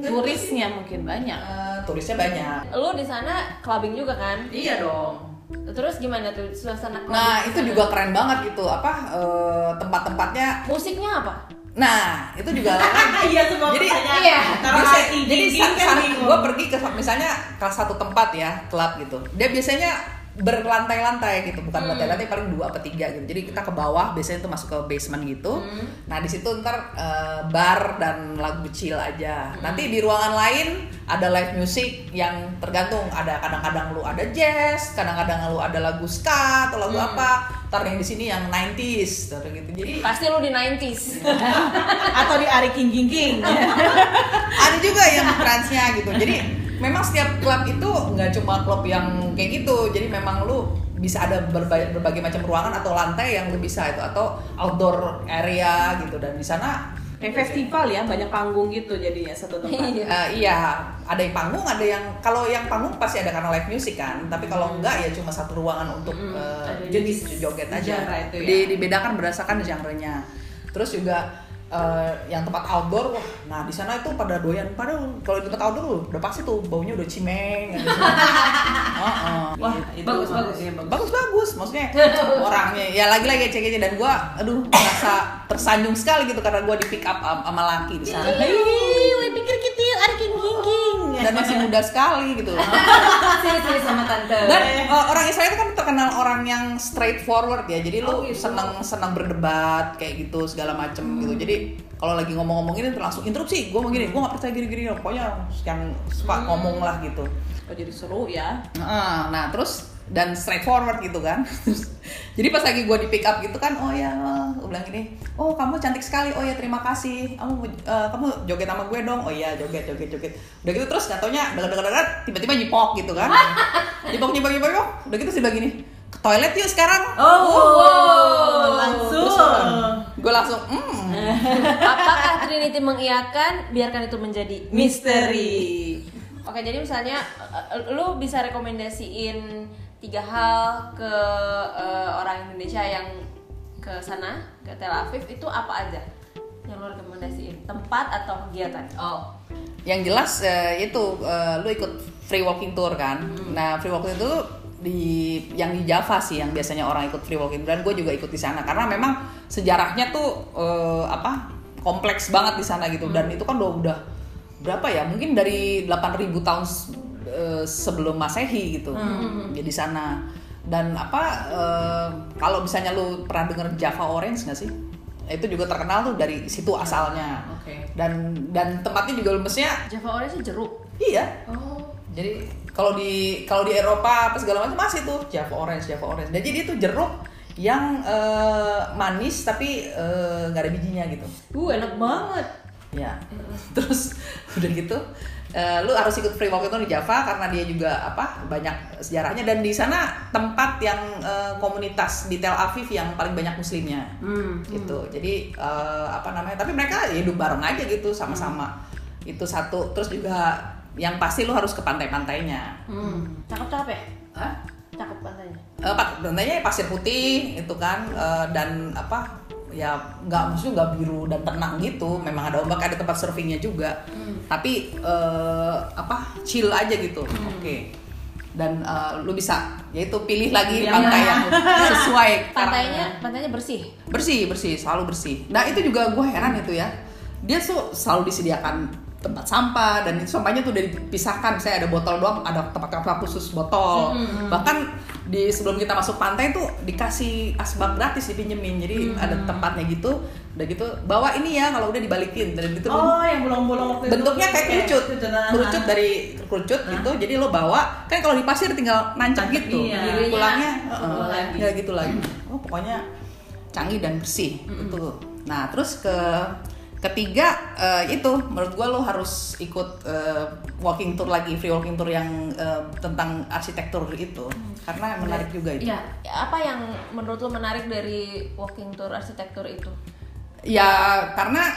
Turisnya mungkin banyak. Eh, turisnya banyak Lu di sana clubbing juga kan? iya dong Terus gimana tuh suasana clubbing? nah itu juga keren banget gitu apa eh, tempat-tempatnya musiknya apa? nah itu juga kan Iya semua Jadi- iya. Kalau Biasa- jadi kan saat bingung. gue pergi ke misalnya ke satu tempat ya klub gitu dia biasanya berlantai-lantai gitu bukan Hmm. lantai-lantai paling dua apa tiga gitu jadi kita ke bawah biasanya tuh masuk ke basement gitu Hmm. nah di situ ntar eh, bar dan lagu chill aja Hmm. nanti di ruangan lain ada live music yang tergantung ada kadang-kadang lu ada jazz kadang-kadang lu ada lagu ska atau lagu Hmm. apa ntar yang di sini yang 90s gitu gitu jadi Pasti lu di 90s. atau di Ari King King King. ada juga yang transnya gitu jadi memang setiap klub itu nggak cuma klub yang kayak gitu jadi memang lu bisa ada berbagai, berbagai macam ruangan atau lantai yang lu bisa itu atau outdoor area gitu dan di sana Kayak festival ya, banyak panggung gitu jadinya satu tempat. Iya. eh, iya ada yang panggung ada yang kalau yang panggung pasti ada karena live music kan tapi kalau enggak ya cuma satu ruangan untuk Mm, eh, ada jenis joget aja itu ya. Di- dibedakan berdasarkan genre-nya terus juga eh, yang tempat outdoor wah nah di sana itu pada doyan pada kalau di tempat outdoor udah pasti tuh baunya udah cimeng gitu. Heeh, Wah, gitu. itu Bagus, bagus. iya, bagus. bagus bagus maksudnya orangnya ya lagi-lagi cek aja dan gua aduh merasa tersanjung sekali gitu karena gua di pick up am- sama laki di sana Hei, pikir kita Ari King King King. Dan masih muda sekali gitu Sini-sini sama tante. dan uh, orang Israel itu kan terkenal orang yang straightforward ya. Jadi lu Oh, gitu. seneng seneng berdebat kayak gitu segala macem gitu. Jadi kalau lagi ngomong-ngomong ini langsung interupsi gue mau gini gue nggak percaya gini-gini pokoknya yang suka ngomong lah gitu. Oh, jadi seru ya. Nah, nah terus dan straightforward gitu kan. Terus, jadi pas lagi gue di pick up gitu kan oh ya gue bilang gini oh kamu cantik sekali oh ya terima kasih. Kamu eh, kamu joget sama gue dong. Oh iya joget joget joget. Udah gitu terus katanya dekat dekat dekat tiba-tiba nyipok gitu kan. Nyipok nyipok nyipok nyipok. udah gitu sih begini ke toilet yuk sekarang. Oh, langsung. gue langsung hmm. Apakah Trinity mengiyakan? Biarkan itu menjadi Misteri. Oke, jadi misalnya eh, lu bisa rekomendasiin tiga hal ke eh, orang Indonesia yang ke sana, ke Tel Aviv itu apa aja? Yang lu rekomendasiin? Tempat atau kegiatan? Oh. Yang jelas eh, itu eh, lu ikut free walking tour kan. Nah, free walking itu di yang di Java sih yang biasanya orang ikut free walking dan gue juga ikut di sana karena memang sejarahnya tuh eh, apa kompleks banget di sana gitu dan itu kan udah udah berapa ya mungkin dari 8000 tahun eh, sebelum masehi gitu. Jadi sana. Dan apa eh, kalau misalnya lu pernah denger Java Orange nggak sih? Itu juga terkenal tuh dari situ asalnya. Oke. dan dan tempatnya juga mestinya Java Orange jeruk. iya. Oh. jadi kalau di kalau di Eropa apa segala macam masih tuh Java Orange Java Orange. Dan jadi itu jeruk yang eh, manis tapi eh, nggak ada bijinya gitu. Uh, enak banget. ya terus udah gitu eh, lu harus ikut free walk itu di Java karena dia juga apa banyak sejarahnya dan di sana tempat yang eh, komunitas di Tel Aviv yang paling banyak muslimnya Hmm. gitu jadi eh, apa namanya tapi mereka ya hidup bareng aja gitu sama-sama itu satu terus juga yang pasti lu harus ke pantai-pantainya Hmm. Cakep-cakep ya? Hah? Cakep pantainya. Eh, pa- pantainya pasir putih itu kan eh, dan apa ya nggak maksudnya nggak biru dan tenang gitu. Memang ada ombak ada tempat surfingnya juga. Tapi eh, apa chill aja gitu. Oke. Dan eh, lu bisa yaitu pilih lagi Yang pantai yang sesuai Pantainya, pantainya bersih. bersih bersih selalu bersih. Nah itu juga gue heran itu ya. Dia tuh selalu disediakan tempat sampah dan itu sampahnya tuh udah dipisahkan. Saya ada botol doang ada tempat tempat khusus botol. Bahkan di sebelum kita masuk pantai tuh dikasih asbak gratis dipinjemin. Jadi ada tempatnya gitu udah gitu bawa ini ya kalau udah dibalikin. Dan gitu Oh, yang bolong-bolong waktu itu. bentuknya kayak kerucut. kerucut dari kerucut gitu. Jadi lo bawa kan kalau di pasir tinggal nancap gitu. iya. Jadi pulangnya Turun uh, lagi. ya gitu lagi. Oh pokoknya canggih dan bersih. Itu nah terus ke ketiga eh, itu menurut gua lo harus ikut eh, walking tour lagi free walking tour yang eh, tentang arsitektur itu. Karena menarik juga itu. Iya, apa yang menurut lo menarik dari walking tour arsitektur itu? ya karena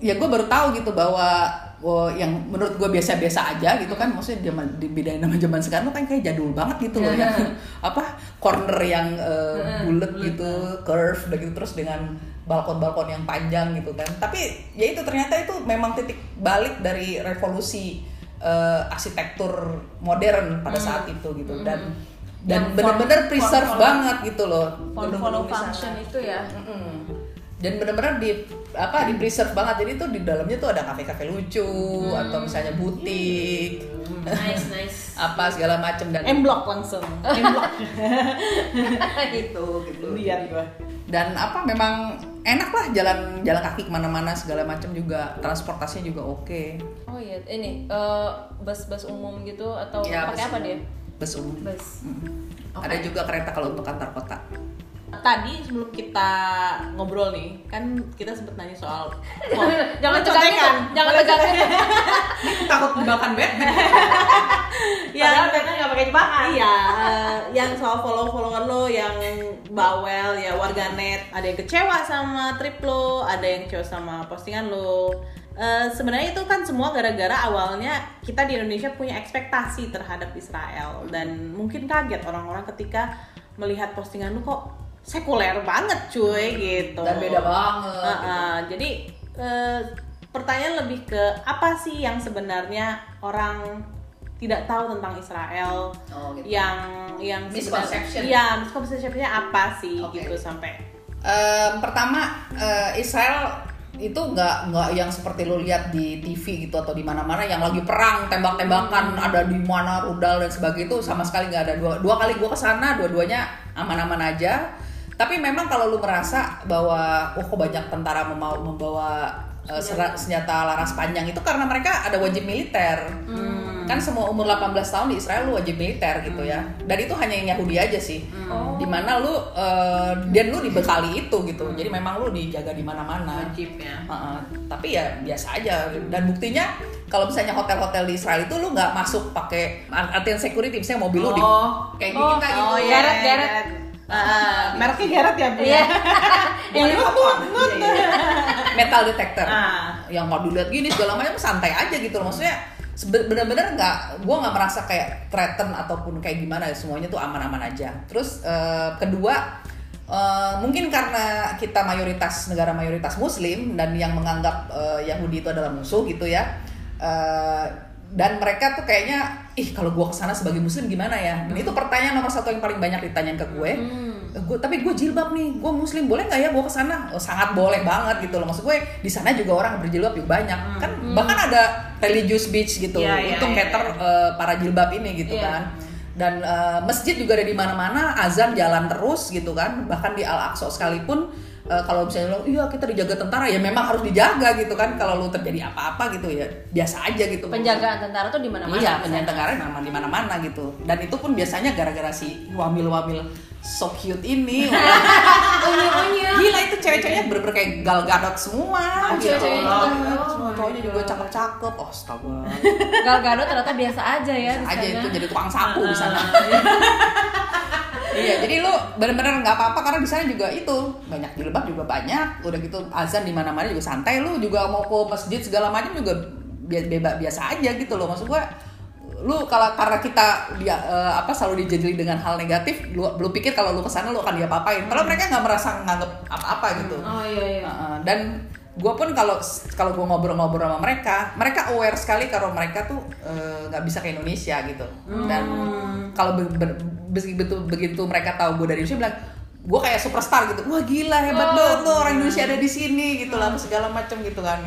ya gue baru tahu gitu bahwa oh, yang menurut gue biasa-biasa aja gitu kan maksudnya zaman dibedain sama zaman sekarang tuh kan kayak jadul banget gitu loh Iya. yang apa corner yang eh, bulat gitu curve udah gitu terus dengan balkon-balkon yang panjang gitu kan. Tapi ya itu ternyata itu memang titik balik dari revolusi eh, arsitektur modern pada saat itu gitu. Dan dan Yang bener-bener form- preserve form- banget gitu loh. gedung-gedung di function itu ya. Mm-mm. Dan bener-bener di apa di preserve banget jadi tuh di dalamnya tuh ada kafe-kafe lucu atau misalnya butik Nice, nice. apa segala macem dan M block langsung. M block. gitu gitu Lihat gua. dan apa memang enak lah jalan jalan kaki ke mana-mana segala macam juga transportasinya juga oke Oh iya, ini eh, bus-bus umum gitu atau Ya, pakai bus apa dia? bus umum Bus. Mm. Oke. ada juga kereta kalau untuk antar kota Tadi sebelum kita ngobrol nih, kan kita sempet nanya soal jangan contekan? jangan Boleh tegang itu. takut Batman yang Padahal Batman nggak pakai jebakan. Iya, eh, yang soal follow follower lo yang bawel ya warganet, ada yang kecewa sama trip lo, ada yang kecewa sama postingan lo. Eh, sebenarnya itu kan semua gara-gara awalnya kita di Indonesia punya ekspektasi terhadap Israel dan mungkin kaget orang-orang ketika melihat postingan lu kok sekuler banget cuy gitu. dan beda banget Uh, gitu. uh, jadi eh, pertanyaan lebih ke apa sih yang sebenarnya orang tidak tahu tentang Israel Oh, gitu. yang yang Misconception. Iya, misconceptionnya apa sih Oke. gitu sampai Em, pertama eh, Israel itu nggak nggak yang seperti lo lihat di TV gitu atau di mana-mana yang lagi perang tembak-tembakan ada di mana rudal dan sebagainya itu sama sekali nggak ada dua dua kali gue ke sana dua-duanya aman-aman aja tapi memang kalau lu merasa bahwa oh kok banyak tentara membawa, membawa sera- senjata laras panjang itu karena mereka ada wajib militer. Kan semua umur 18 tahun di Israel lu wajib militer gitu ya. Dan itu hanya yang Yahudi aja sih. Oh. di mana lu eh, dan lu dibekali itu gitu. Jadi memang lu dijaga di mana-mana. Wajibnya Heeh. tapi ya biasa aja. Dan buktinya kalau misalnya hotel-hotel di Israel itu lu nggak masuk pakai artian security. Misalnya mobil lu di Oh. kayak Oh, kita gitu. oh Garret. Uh, mereknya Garret ya bu Iya. yang Bukannya nut metal detector. Ah. yang mau dilihat gini segala macam santai aja gitu loh. Maksudnya bener-bener nggak gue nggak merasa kayak threaten ataupun kayak gimana semuanya tuh aman-aman aja. Terus eh, kedua eh, mungkin karena kita mayoritas negara mayoritas muslim dan yang menganggap eh, Yahudi itu adalah musuh gitu ya eh, dan mereka tuh kayaknya ih kalau gue ke sana sebagai muslim gimana ya? Dan itu pertanyaan nomor satu yang paling banyak ditanyain ke gue. Eh, gue tapi gue jilbab nih gue muslim boleh nggak ya gue ke sana? Oh, sangat boleh banget gitu loh. Maksud gue di sana juga orang berjilbab juga banyak. Kan bahkan ada religious beach gitu Iya, iya, untuk iya, cater eh, para jilbab ini gitu Iya. kan. Dan eh, masjid juga ada di mana-mana azan jalan terus gitu kan. Bahkan di al aqsa sekalipun eh, kalau misalnya lo iya kita dijaga tentara ya memang harus dijaga gitu kan kalau lu terjadi apa-apa gitu ya biasa aja gitu Penjagaan tentara tuh di mana-mana. Iya, penjagaan memang di mana-mana gitu. Dan itu pun biasanya gara-gara si wamil-wamil so cute ini. Gila itu cewek-ceweknya bener-bener kayak gal gadot semua. Oh, gitu. cewek-ceweknya Oh, cowoknya juga cakep-cakep. Oh, astaga. Gal Gadot ternyata biasa aja ya di aja itu jadi tukang sapu di sana. iya, jadi lu bener-bener nggak apa-apa karena di sana juga itu banyak jilbab juga banyak. Udah gitu azan di mana-mana juga santai. Lu juga mau ke masjid segala macam juga bebas biasa aja gitu loh. Maksud gua lu kalau karena kita dia eh, apa selalu dijadili dengan hal negatif lu lu pikir kalau lu ke sana lu akan diapa-apain kalau mereka nggak merasa nganggep apa-apa gitu Oh iya iya. Heeh, dan gue pun kalau kalau gue ngobrol-ngobrol sama mereka mereka aware sekali kalau mereka tuh eh, nggak bisa ke Indonesia gitu dan kalau be- be- begitu begitu mereka tahu gue dari Indonesia bilang gue kayak superstar gitu. Wah gila hebat Oh. banget lo orang Indonesia ada di sini gitu lah apa segala macam gitu kan.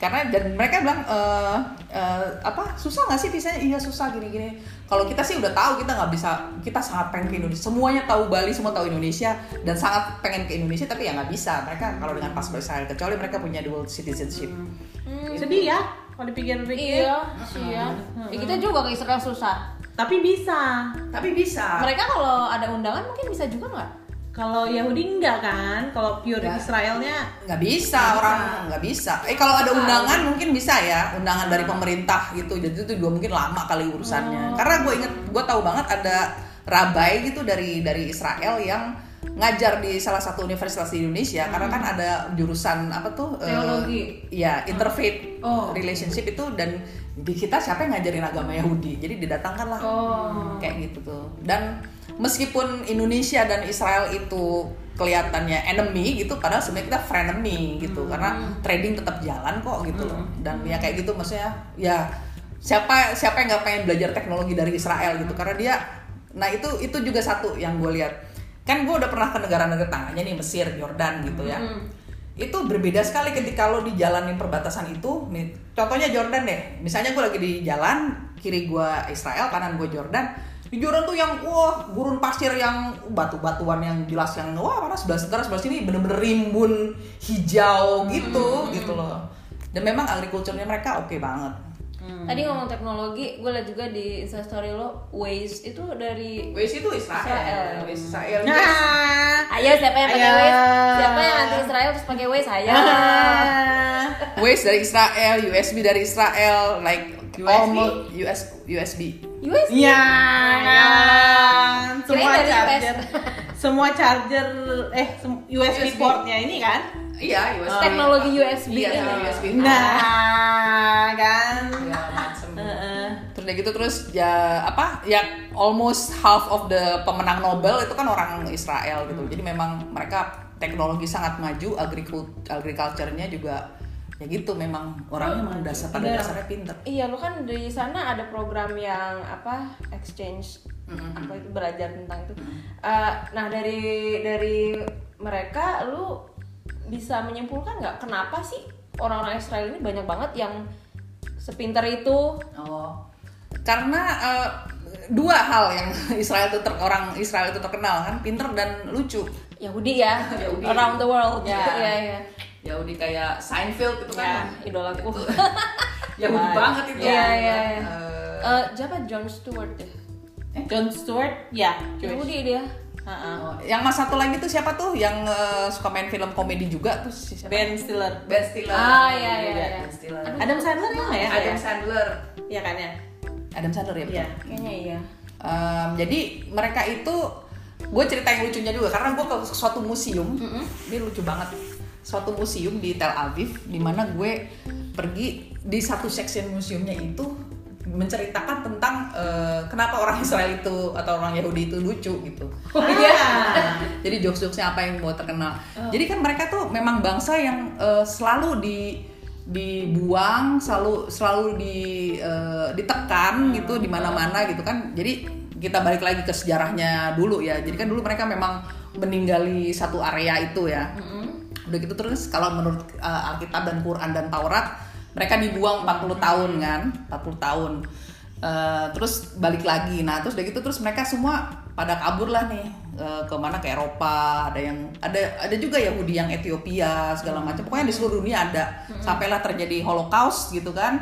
Karena dan mereka bilang eh, eh, apa susah nggak sih visanya iya susah gini-gini. Kalau kita sih udah tahu kita nggak bisa kita sangat pengen ke Indonesia. Semuanya tahu Bali semua tahu Indonesia dan sangat pengen ke Indonesia tapi ya nggak bisa. Mereka kalau dengan paspor Israel kecuali mereka punya dual citizenship. Sedih ya kalau dipikir-pikir. Iya, iya. Ya, kita juga ke Israel susah. Tapi bisa. tapi bisa. Mereka kalau ada undangan mungkin bisa juga nggak? Kalau Yahudi enggak kan? Kalau pure Enggak. Israelnya? Nggak bisa orang nggak bisa. Eh kalau ada undangan mungkin bisa ya. Undangan dari pemerintah gitu. Jadi itu juga mungkin lama kali urusannya. Karena gue inget gue tahu banget ada rabai gitu dari dari Israel yang ngajar di salah satu universitas di Indonesia karena kan ada jurusan apa tuh eh, Teologi. ya interfaith Oh. relationship itu dan di kita siapa yang ngajarin agama Yahudi? Jadi didatangkan lah. Oh. kayak gitu tuh. Dan meskipun Indonesia dan Israel itu kelihatannya enemy gitu padahal sebenarnya kita frenemy gitu karena trading tetap jalan kok gitu loh. Dan ya kayak gitu maksudnya ya siapa siapa yang nggak pengen belajar teknologi dari Israel gitu? Karena dia nah itu itu juga satu yang gue lihat kan gue udah pernah ke negara-negara tangannya nih Mesir Jordan gitu ya. Itu berbeda sekali ketika lo di jalanin perbatasan itu. Contohnya Jordan deh. Misalnya gue lagi di jalan kiri gue Israel kanan gue Jordan. Di Jordan tuh yang wah gurun pasir yang batu-batuan yang jelas yang wah mana sebelah sebelah sebelah sini bener-bener rimbun hijau gitu gitu loh. Dan memang agriculture-nya mereka oke banget Tadi ngomong teknologi, gue liat juga di instastory lo Waze itu dari Waze itu Israel, Israel. Waze Israel Nah. Ayo siapa yang pakai. Waze? Siapa yang anti Israel terus pakai Waze? Ayo. Ah. Waze dari Israel USB dari Israel like USB? almost US USB US? Ya, kan. Semua charger. Semua charger eh USB USB. portnya ini kan? Iya USB Teknologi USB iya ini. USB Nah, kan. ya macem. Heeh. terus udah gitu terus ya apa ya almost half of the pemenang Nobel itu kan orang Israel gitu. Jadi memang mereka teknologi sangat maju agricul- agriculture-nya juga ya gitu memang orangnya memang dasar pada dasarnya pinter. Iya, lo kan di sana ada program yang apa exchange apa itu belajar tentang itu. Eh, nah dari dari mereka lu bisa menyimpulkan nggak kenapa sih orang-orang Israel ini banyak banget yang sepinter itu? Oh, karena eh, dua hal yang Israel itu ter- orang Israel itu terkenal kan, pinter dan lucu. Yahudi ya, Yahudi. around the world. Ya. Iya, iya. Ya udah kayak Seinfeld gitu Ya, kan. idolaku. Yahudi banget itu. Iya, iya, iya. Eh, Eh, siapa John Stewart ya? John Stewart, ya. Yahudi dia. Oh, yang mas satu lagi tuh siapa tuh yang eh, suka main film komedi juga tuh si siapa? Ben Stiller. Ben Stiller. Ah, iya, iya, Juga, iya. Ben Stiller. Adam Sandler ya nggak ya? Adam Sandler. Iya kan ya? Adam Sandler ya. Iya. Kayaknya iya. Em, jadi mereka itu gue cerita yang lucunya juga karena gue ke suatu museum ini lucu banget suatu museum di Tel Aviv di mana gue pergi di satu section museumnya itu menceritakan tentang eh, kenapa orang Israel itu atau orang Yahudi itu lucu gitu. Ah. jadi jokes-jokesnya apa yang buat terkenal. Jadi kan mereka tuh memang bangsa yang eh, selalu di dibuang selalu selalu di eh, ditekan gitu di mana-mana gitu kan. Jadi kita balik lagi ke sejarahnya dulu ya. Jadi kan dulu mereka memang meninggali satu area itu ya. Udah gitu terus kalau menurut eh, Alkitab dan Quran dan Taurat mereka dibuang 40 tahun kan 40 tahun. Eh, terus balik lagi. Nah terus udah gitu terus mereka semua pada kabur lah nih eh, ke mana ke Eropa. Ada yang ada ada juga Yahudi yang Ethiopia segala macam. Pokoknya di seluruh dunia ada. Sampailah terjadi Holocaust gitu kan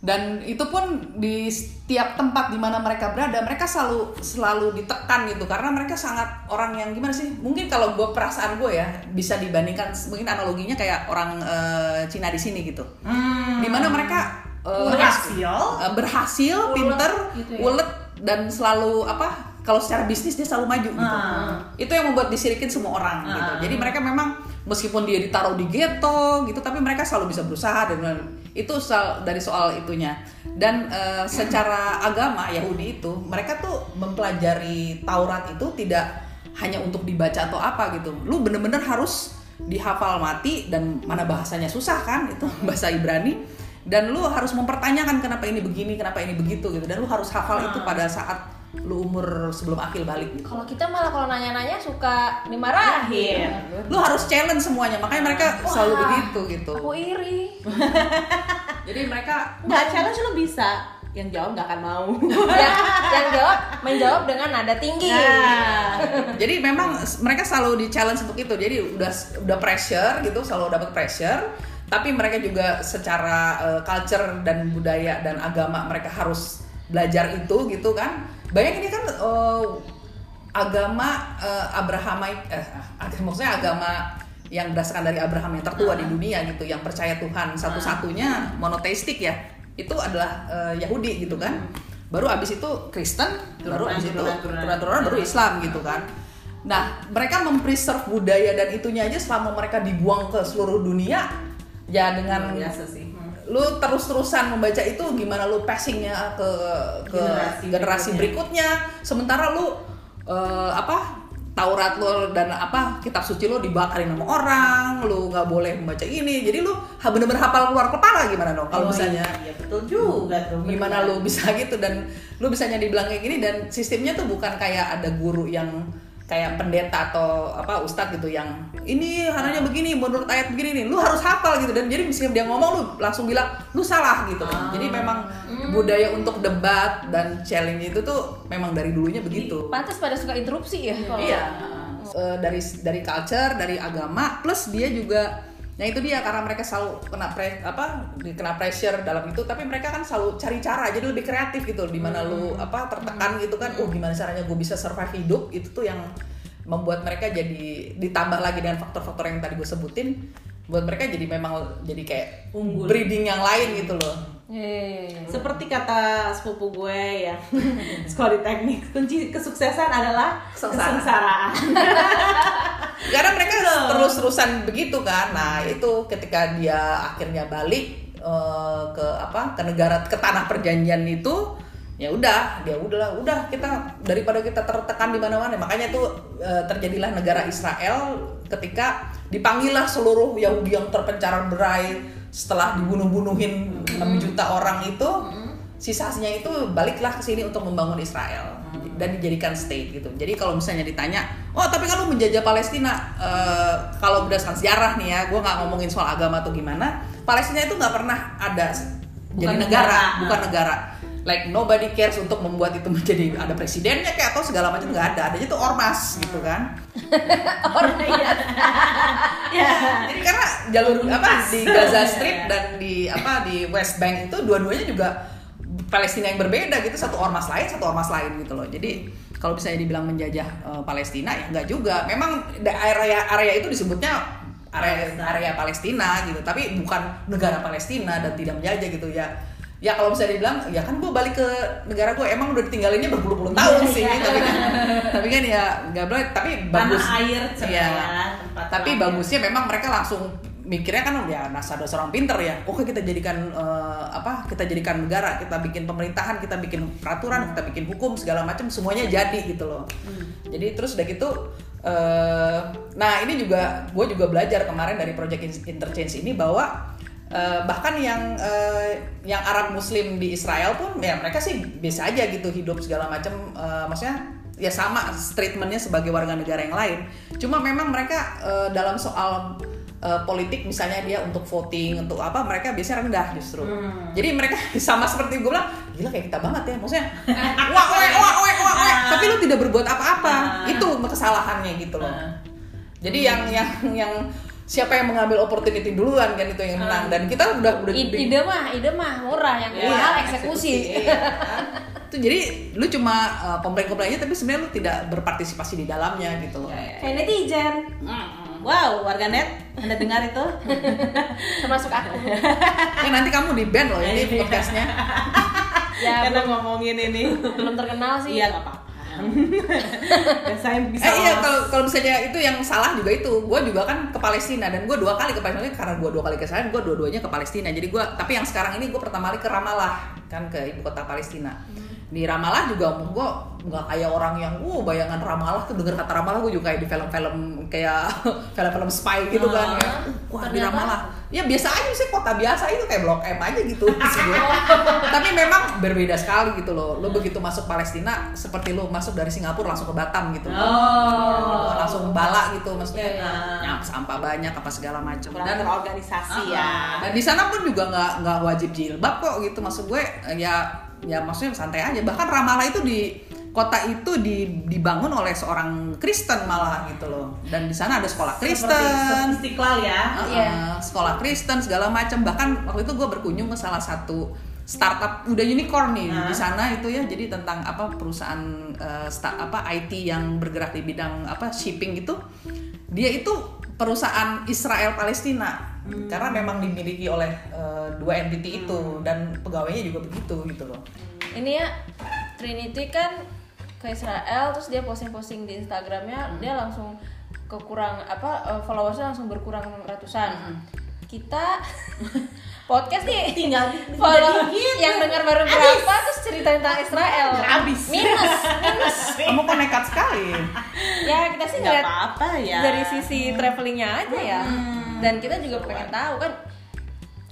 dan itu pun di setiap tempat di mana mereka berada mereka selalu selalu ditekan gitu karena mereka sangat orang yang gimana sih mungkin kalau gue perasaan gue ya bisa dibandingkan mungkin analoginya kayak orang eh, Cina di sini gitu Hmm. di mana mereka eh, Berhasil. eh, berhasil pinter gitu ya. ulet dan selalu apa kalau secara bisnis dia selalu maju gitu Ah. itu yang membuat disirikin semua orang gitu Ah. jadi mereka memang meskipun dia ditaruh di ghetto gitu tapi mereka selalu bisa berusaha dan itu soal, dari soal itunya. Dan eh, secara agama Yahudi itu mereka tuh mempelajari Taurat itu tidak hanya untuk dibaca atau apa gitu. Lu bener-bener harus dihafal mati dan mana bahasanya susah kan itu bahasa Ibrani. Dan lu harus mempertanyakan kenapa ini begini kenapa ini begitu gitu. Dan lu harus hafal itu pada saat lu umur sebelum akil balik gitu. Kalau kita malah kalau nanya-nanya suka dimarahin. Lu harus challenge semuanya, makanya mereka Wah. selalu begitu gitu. Aku iri. Jadi mereka Nggak challenge lo bisa, yang jawab nggak akan mau. yang, yang jawab menjawab dengan nada tinggi. Nah, jadi memang mereka selalu di challenge untuk itu. Jadi udah udah pressure gitu, selalu dapat pressure. Tapi mereka juga secara eh, culture dan budaya dan agama mereka harus belajar itu gitu kan. Bayangin ini kan eh, agama eh, Abrahamite eh ag- maksudnya agama yang berdasarkan dari Abraham yang tertua di dunia gitu, yang percaya Tuhan satu-satunya monoteistik ya. Itu adalah eh, Yahudi gitu kan. Baru abis itu Kristen, baru Turunan, abis itu turunan, turunan. turunan-turunan baru Islam gitu kan. Nah, mereka mempreserve budaya dan itunya aja selama mereka dibuang ke seluruh dunia ya dengan biasa sih. Lu terus-terusan membaca itu gimana lu passingnya ke ke Generasi generasi, berikutnya. sementara lu eh, apa Taurat lo dan apa kitab suci lo dibakarin sama orang lu nggak boleh membaca ini jadi lu ha- bener-bener hafal keluar kepala gimana dong kalau Oh, misalnya iya, betul juga tuh. gimana lu bisa gitu dan lu bisanya dibilang kayak gini dan sistemnya tuh bukan kayak ada guru yang kayak pendeta atau apa ustadz gitu yang ini hananya begini menurut ayat begini nih lu harus hafal gitu. Dan jadi misalnya dia ngomong lu langsung bilang lu salah gitu. Kan jadi memang budaya untuk debat dan challenge itu tuh memang dari dulunya begitu. Pantas pada suka interupsi ya kalau Iya. Eh, dari dari culture, dari agama, plus dia juga Nah itu dia karena mereka selalu kena pre, apa kena pressure dalam itu, tapi mereka kan selalu cari cara, jadi lebih kreatif gitu, di mana lu apa tertekan gitu kan, oh gimana caranya gue bisa survive hidup, itu tuh yang membuat mereka jadi ditambah lagi dengan faktor-faktor yang tadi gue sebutin, buat mereka jadi memang jadi kayak Unggul. breeding yang lain gitu loh. Iya, iya, iya. Seperti kata sepupu gue yang sekolah di teknik, kunci kesuksesan adalah Kesengsaraan. kesengsaraan. karena mereka terus-terusan begitu kan nah itu ketika dia akhirnya balik eh, ke apa ke negara ke tanah perjanjian itu ya udah dia udah udah kita daripada kita tertekan di mana-mana makanya tuh eh, terjadilah negara Israel ketika dipanggillah seluruh Yahudi yang terpencar berai setelah dibunuh-bunuhin 6 juta orang itu sisanya itu baliklah ke sini untuk membangun Israel dan dijadikan state gitu. Jadi kalau misalnya ditanya, oh tapi kalau menjajah Palestina, eh, kalau berdasarkan sejarah nih ya, gue nggak ngomongin soal agama atau gimana, Palestina itu nggak pernah ada s- jadi Bukan negara, negara. bukan negara. Like nobody cares untuk membuat itu menjadi ada presidennya kayak atau segala macam nggak ada, adanya itu ormas gitu kan. Iya. ya. Jadi karena jalur apa di Gaza Strip dan di apa di West Bank itu dua-duanya juga Palestina yang berbeda gitu satu ormas lain satu ormas lain gitu loh. Jadi kalau misalnya dibilang menjajah eh, Palestina ya enggak juga. Memang area area itu disebutnya area area Palestina gitu, tapi bukan negara Palestina dan tidak menjajah gitu ya. Ya kalau misalnya dibilang, ya kan gue balik ke negara gue, emang udah ditinggalinnya berpuluh-puluh tahun sih, Iya. tapi kan, tapi kan ya nggak boleh. Tapi bagus, Tanah air Iya. ceria, tempat Tapi bagusnya memang mereka langsung mikirnya kan ya dasar dasar orang pinter ya. Oke kita jadikan eh, apa? Kita jadikan negara, kita bikin pemerintahan, kita bikin peraturan, kita bikin hukum segala macam semuanya jadi gitu loh. Jadi terus udah gitu. eh nah ini juga gue juga belajar kemarin dari project In- interchange ini bahwa eh, bahkan yang eh, yang Arab Muslim di Israel pun ya mereka sih biasa aja gitu hidup segala macam. eh, maksudnya ya sama treatmentnya sebagai warga negara yang lain. Cuma memang mereka eh, dalam soal eh, politik misalnya dia untuk voting untuk apa mereka biasanya rendah justru. Hmm. Jadi mereka sama seperti gue bilang gila kayak kita banget ya maksudnya wah wah wah wah wah wah tapi lu tidak berbuat apa-apa Ah. itu kesalahannya gitu loh. Ah. Jadi yang yang yang siapa yang mengambil opportunity duluan kan itu yang menang dan kita udah udah I- di- ide mah, ide mah murah yang Iya, mahal eksekusi. Iya. itu jadi lu cuma uh, komplain-komplain aja tapi sebenarnya lu tidak berpartisipasi di dalamnya gitu loh. Kayak netizen, Wow, warganet, Anda dengar itu? termasuk aku. Ya nanti kamu di band loh ini Iya. podcastnya. Ya Karena belum, ngomongin ini. belum terkenal sih. Iya, nggak apa-apa. Dan saya bisa Eh iya kalau kalau misalnya itu yang salah juga itu, gue juga kan ke Palestina dan gue dua kali ke Palestina. Karena gue dua kali ke sana, gue dua-duanya ke Palestina. Jadi gue tapi yang sekarang ini gue pertama kali ke Ramallah kan ke ibu kota Palestina. Di Ramallah juga umur gue nggak kayak orang yang uh bayangan Ramallah tuh denger kata Ramallah gue juga kayak di film-film kayak film-film spy gitu kan ya. Uh, wah di Ramallah ya biasa aja sih kota biasa itu kayak blok M aja gitu tapi memang berbeda sekali gitu loh. Lo begitu masuk Palestina seperti lo masuk dari Singapura langsung ke Batam gitu. Oh. langsung bala gitu maksudnya. Iya, iya. ya, sampah banyak apa segala macam dan terorganisasi Ah, ya. Dan di sana pun juga nggak nggak wajib jilbab kok gitu. Maksud gue ya ya maksudnya santai aja. Bahkan Ramallah itu di kota itu di, dibangun oleh seorang Kristen malah gitu loh. Dan di sana ada sekolah seperti Kristen. istiqlal ya. Uh, Iya. sekolah Kristen segala macam. Bahkan waktu itu gue berkunjung ke salah satu startup udah unicorn nih Hah? di sana itu ya. Jadi tentang apa perusahaan uh, sta- apa IT yang bergerak di bidang apa shipping itu dia itu perusahaan Israel Palestina karena memang dimiliki oleh uh, dua entity itu dan pegawainya juga begitu gitu loh. Ini ya Trinity kan ke Israel terus dia posting-posting di Instagramnya dia langsung kekurang apa eh, followersnya langsung berkurang ratusan. Kita podcast nih tinggal follow gitu. yang dengar baru berapa terus cerita tentang Israel. Habis. minus minus. Kamu kok nekat sekali? Ya kita sih nggak apa-apa ya. dari sisi travelingnya aja ya dan kita juga pengen tahu kan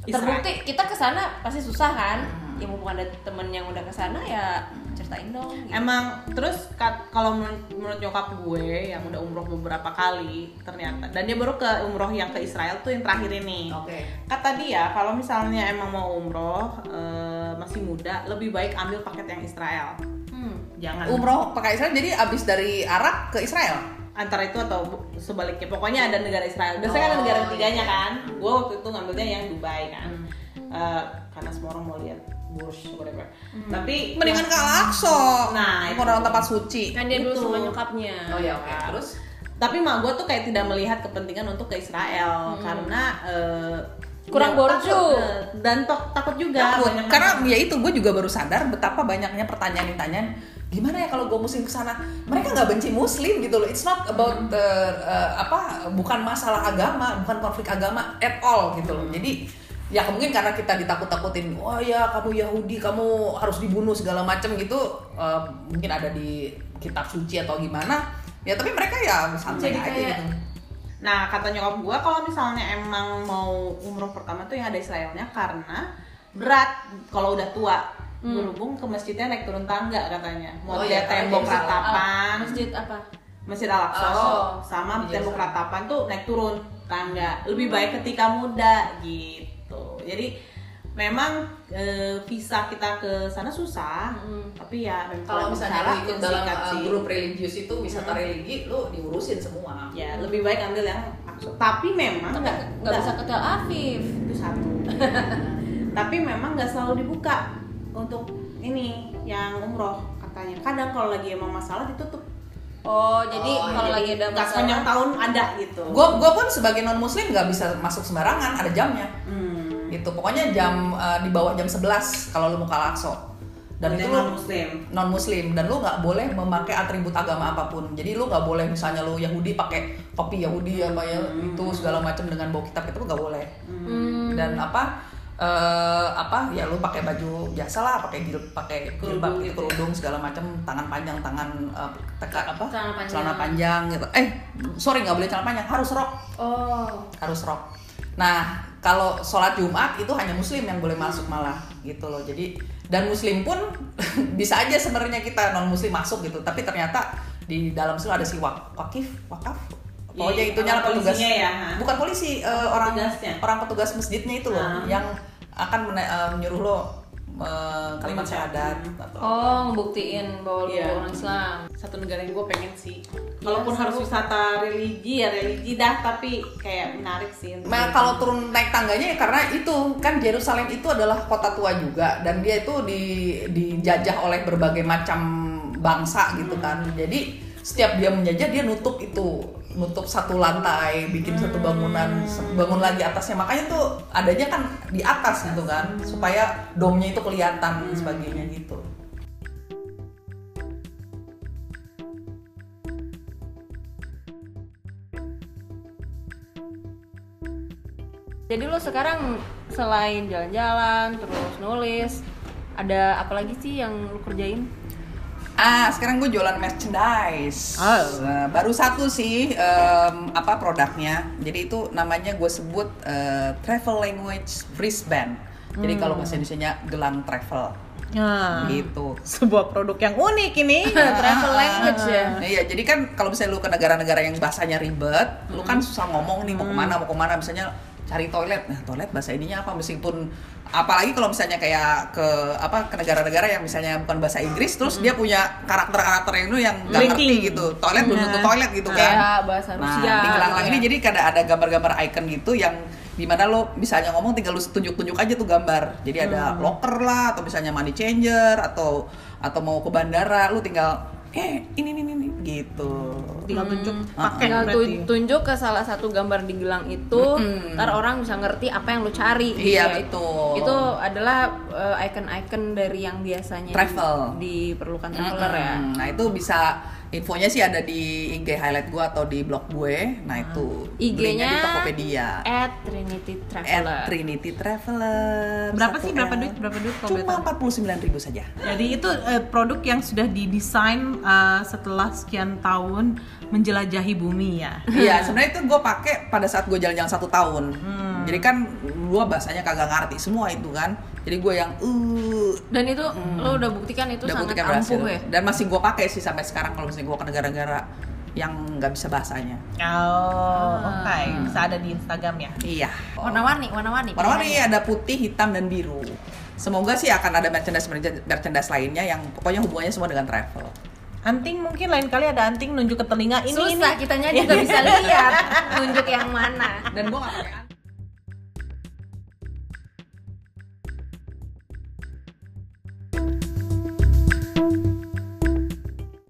terbukti kita ke sana pasti susah kan ya mumpung ada temen yang udah ke sana ya ceritain dong gitu. Emang terus kalau menurut, menurut nyokap gue yang udah umroh beberapa kali ternyata dan dia baru ke umroh yang ke Israel tuh yang terakhir ini. oke Kata dia kalau misalnya emang mau umroh eh, masih muda lebih baik ambil paket yang Israel. Hmm. Jangan umroh pakai Israel jadi abis dari Arab ke Israel antara itu atau sebaliknya. Pokoknya ada negara Israel. Biasanya kan ada Oh, negara iya. ketiganya kan. Gue waktu itu ngambilnya yang Dubai kan. Eh, karena semua orang mau lihat Burj whatever. Tapi mendingan ke Al-Aqsa. Nah, itu. orang tempat suci. Kan dia dulu Itu. sama nyokapnya. Oh ya oke. Terus? Tapi mak gue tuh kayak tidak melihat kepentingan untuk ke Israel. Karena eh, Kurang ya, borju. eh, dan tok- takut juga Takut. banyak karena ya itu gue juga baru sadar betapa banyaknya pertanyaan-pertanyaan gimana ya kalau gue muslim ke sana? Mereka nggak benci muslim gitu loh. It's not about uh, uh, apa bukan masalah agama bukan konflik agama at all gitu loh. Jadi ya mungkin karena kita ditakut-takutin oh ya kamu Yahudi kamu harus dibunuh segala macam gitu uh, mungkin ada di kitab suci atau gimana. Ya tapi mereka ya santai aja kayak- gitu Nah, kata nyokap gue kalau misalnya emang mau umroh pertama tuh yang ada Israelnya karena berat kalau udah tua. Berhubung ke masjidnya naik turun tangga katanya. Mau Oh lihat iya, tembok bisa- ratapan, masjid apa Masjid Al-Aqsa Oh, sama iya, tembok ratapan tuh naik turun tangga. Lebih baik ketika muda gitu. Jadi memang eh, visa kita ke sana susah, tapi ya kalau misalnya cara lu ikut dalam uh, sih. grup religius itu wisata religi lu diurusin semua. Ya lebih baik ambil yang Aqsa. Tapi memang nggak nggak bisa ke Tel Aviv. Itu satu. Tapi memang nggak selalu dibuka untuk ini yang umroh katanya. Kadang kalau lagi emang masalah ditutup. Oh jadi Oh, kalau lagi ada nggak sepanjang masalah tahun ada gitu. Gue gue pun sebagai non muslim nggak bisa masuk sembarangan ada jamnya. Hmm. Gitu. Pokoknya jam uh, di bawah jam 11 kalau lu mau ke Al-Aqsa. Dan itu non muslim non muslim dan lu nggak boleh memakai atribut agama apa pun. Jadi lu nggak boleh misalnya lu Yahudi pakai topi Yahudi apa ya itu segala macam dengan bawa kitab itu nggak boleh. Hmm. dan apa eh apa ya lu pakai baju biasa lah pakai jil pakai jilbab Kerudung gitu, gitu ya. kerudung segala macam tangan panjang tangan eh, teka apa Celana panjang. celana panjang gitu. Eh sorry nggak boleh celana panjang harus rok. Oh. Harus rok. Nah, kalau sholat Jumat itu hanya muslim yang boleh masuk malah gitu loh. Jadi dan muslim pun bisa aja sebenarnya kita non muslim masuk gitu. Tapi ternyata di dalam situ ada si wak wakif, wakaf. Pokoknya itunya lah orang petugas. ya? Bukan polisi, eh, orang Petugasnya. orang petugas masjidnya itu loh Ah. yang akan eh, menyuruh lo eh, kalimat syahadat atau oh ngebuktiin bahwa lu Iya. orang Islam. Satu negara yang gue pengen sih. Iya, walaupun seru. harus wisata religi ya religi dah tapi kayak menarik sih Nah, kalau turun naik tangganya ya karena itu kan Yerusalem itu adalah kota tua juga dan dia itu di dijajah oleh berbagai macam bangsa gitu kan. Jadi setiap dia menjajah dia nutup itu, nutup satu lantai, bikin satu bangunan, bangun lagi atasnya. Makanya tuh adanya kan di atas gitu kan supaya domnya itu kelihatan dan sebagainya gitu. jadi lu sekarang selain jalan-jalan terus nulis ada apa lagi sih yang lu kerjain Ah, sekarang gue jualan merchandise. Oh. Nah, baru satu sih em, apa produknya. Jadi itu namanya gue sebut eh, travel language wristband. Jadi kalau bahasa Indonesia gelang travel. Nah, Gitu. sebuah produk yang unik ini. travel language ya iya, jadi kan kalau misalnya lu ke negara-negara yang bahasanya ribet, lu kan susah ngomong nih mau ke mana, mau ke mana, misalnya cari toilet. Nah, toilet bahasa ininya apa? Meskipun apalagi kalau misalnya kayak ke apa ke negara-negara yang misalnya bukan bahasa Inggris, terus dia punya karakter-karakter yang itu yang nggak ngerti gitu. Toilet belum tentu toilet gitu kan. kayak bahasa Nah, Rusia di gelang-gelang ini ya. jadi kada ada gambar-gambar icon gitu yang di mana lo misalnya ngomong tinggal lu tunjuk-tunjuk aja tuh gambar. Jadi ada Hmm. locker lah atau misalnya money changer atau atau mau ke bandara lu tinggal eh ini ini ini gitu. Tinggal tunjuk Ah, pakai tinggal berarti. tu- tunjuk ke salah satu gambar di gelang itu Mm-mm. ntar orang bisa ngerti apa yang lu cari gitu Iya, ya. betul. itu adalah eh, icon-icon dari yang biasanya Travel. di- diperlukan traveler ya Mm-mm. Nah itu bisa infonya sih ada di IG highlight gua atau di blog gue. Nah itu linknya IG-nya di Tokopedia. at Trinity At Traveler Trinity Traveler. Berapa Satu sih? Berapa duit? Berapa duit Cuma empat puluh sembilan ribu saja. Jadi itu eh, produk yang sudah didesain eh, setelah sekian tahun menjelajahi bumi ya. Iya, sebenarnya itu gue pakai pada saat gue jalan-jalan satu tahun. Hmm. Jadi kan gue bahasanya kagak ngerti semua itu kan. Jadi gue yang uh dan itu lo udah buktikan itu udah sangat buktikan ampuh berhasil. ya Dan masih gue pakai sih sampai sekarang kalau misalnya gue ke negara-negara yang nggak bisa bahasanya. Oh, oke. Bisa ada di Instagram ya. Iya. warna-warni warna-warni Warna-warni ada putih, hitam, dan biru. Semoga sih akan ada merchandise merchandise lainnya yang pokoknya hubungannya semua dengan travel. Anting mungkin lain kali ada anting nunjuk ke telinga ini susah ini. kitanya juga bisa lihat nunjuk yang mana Dan gue nggak pakai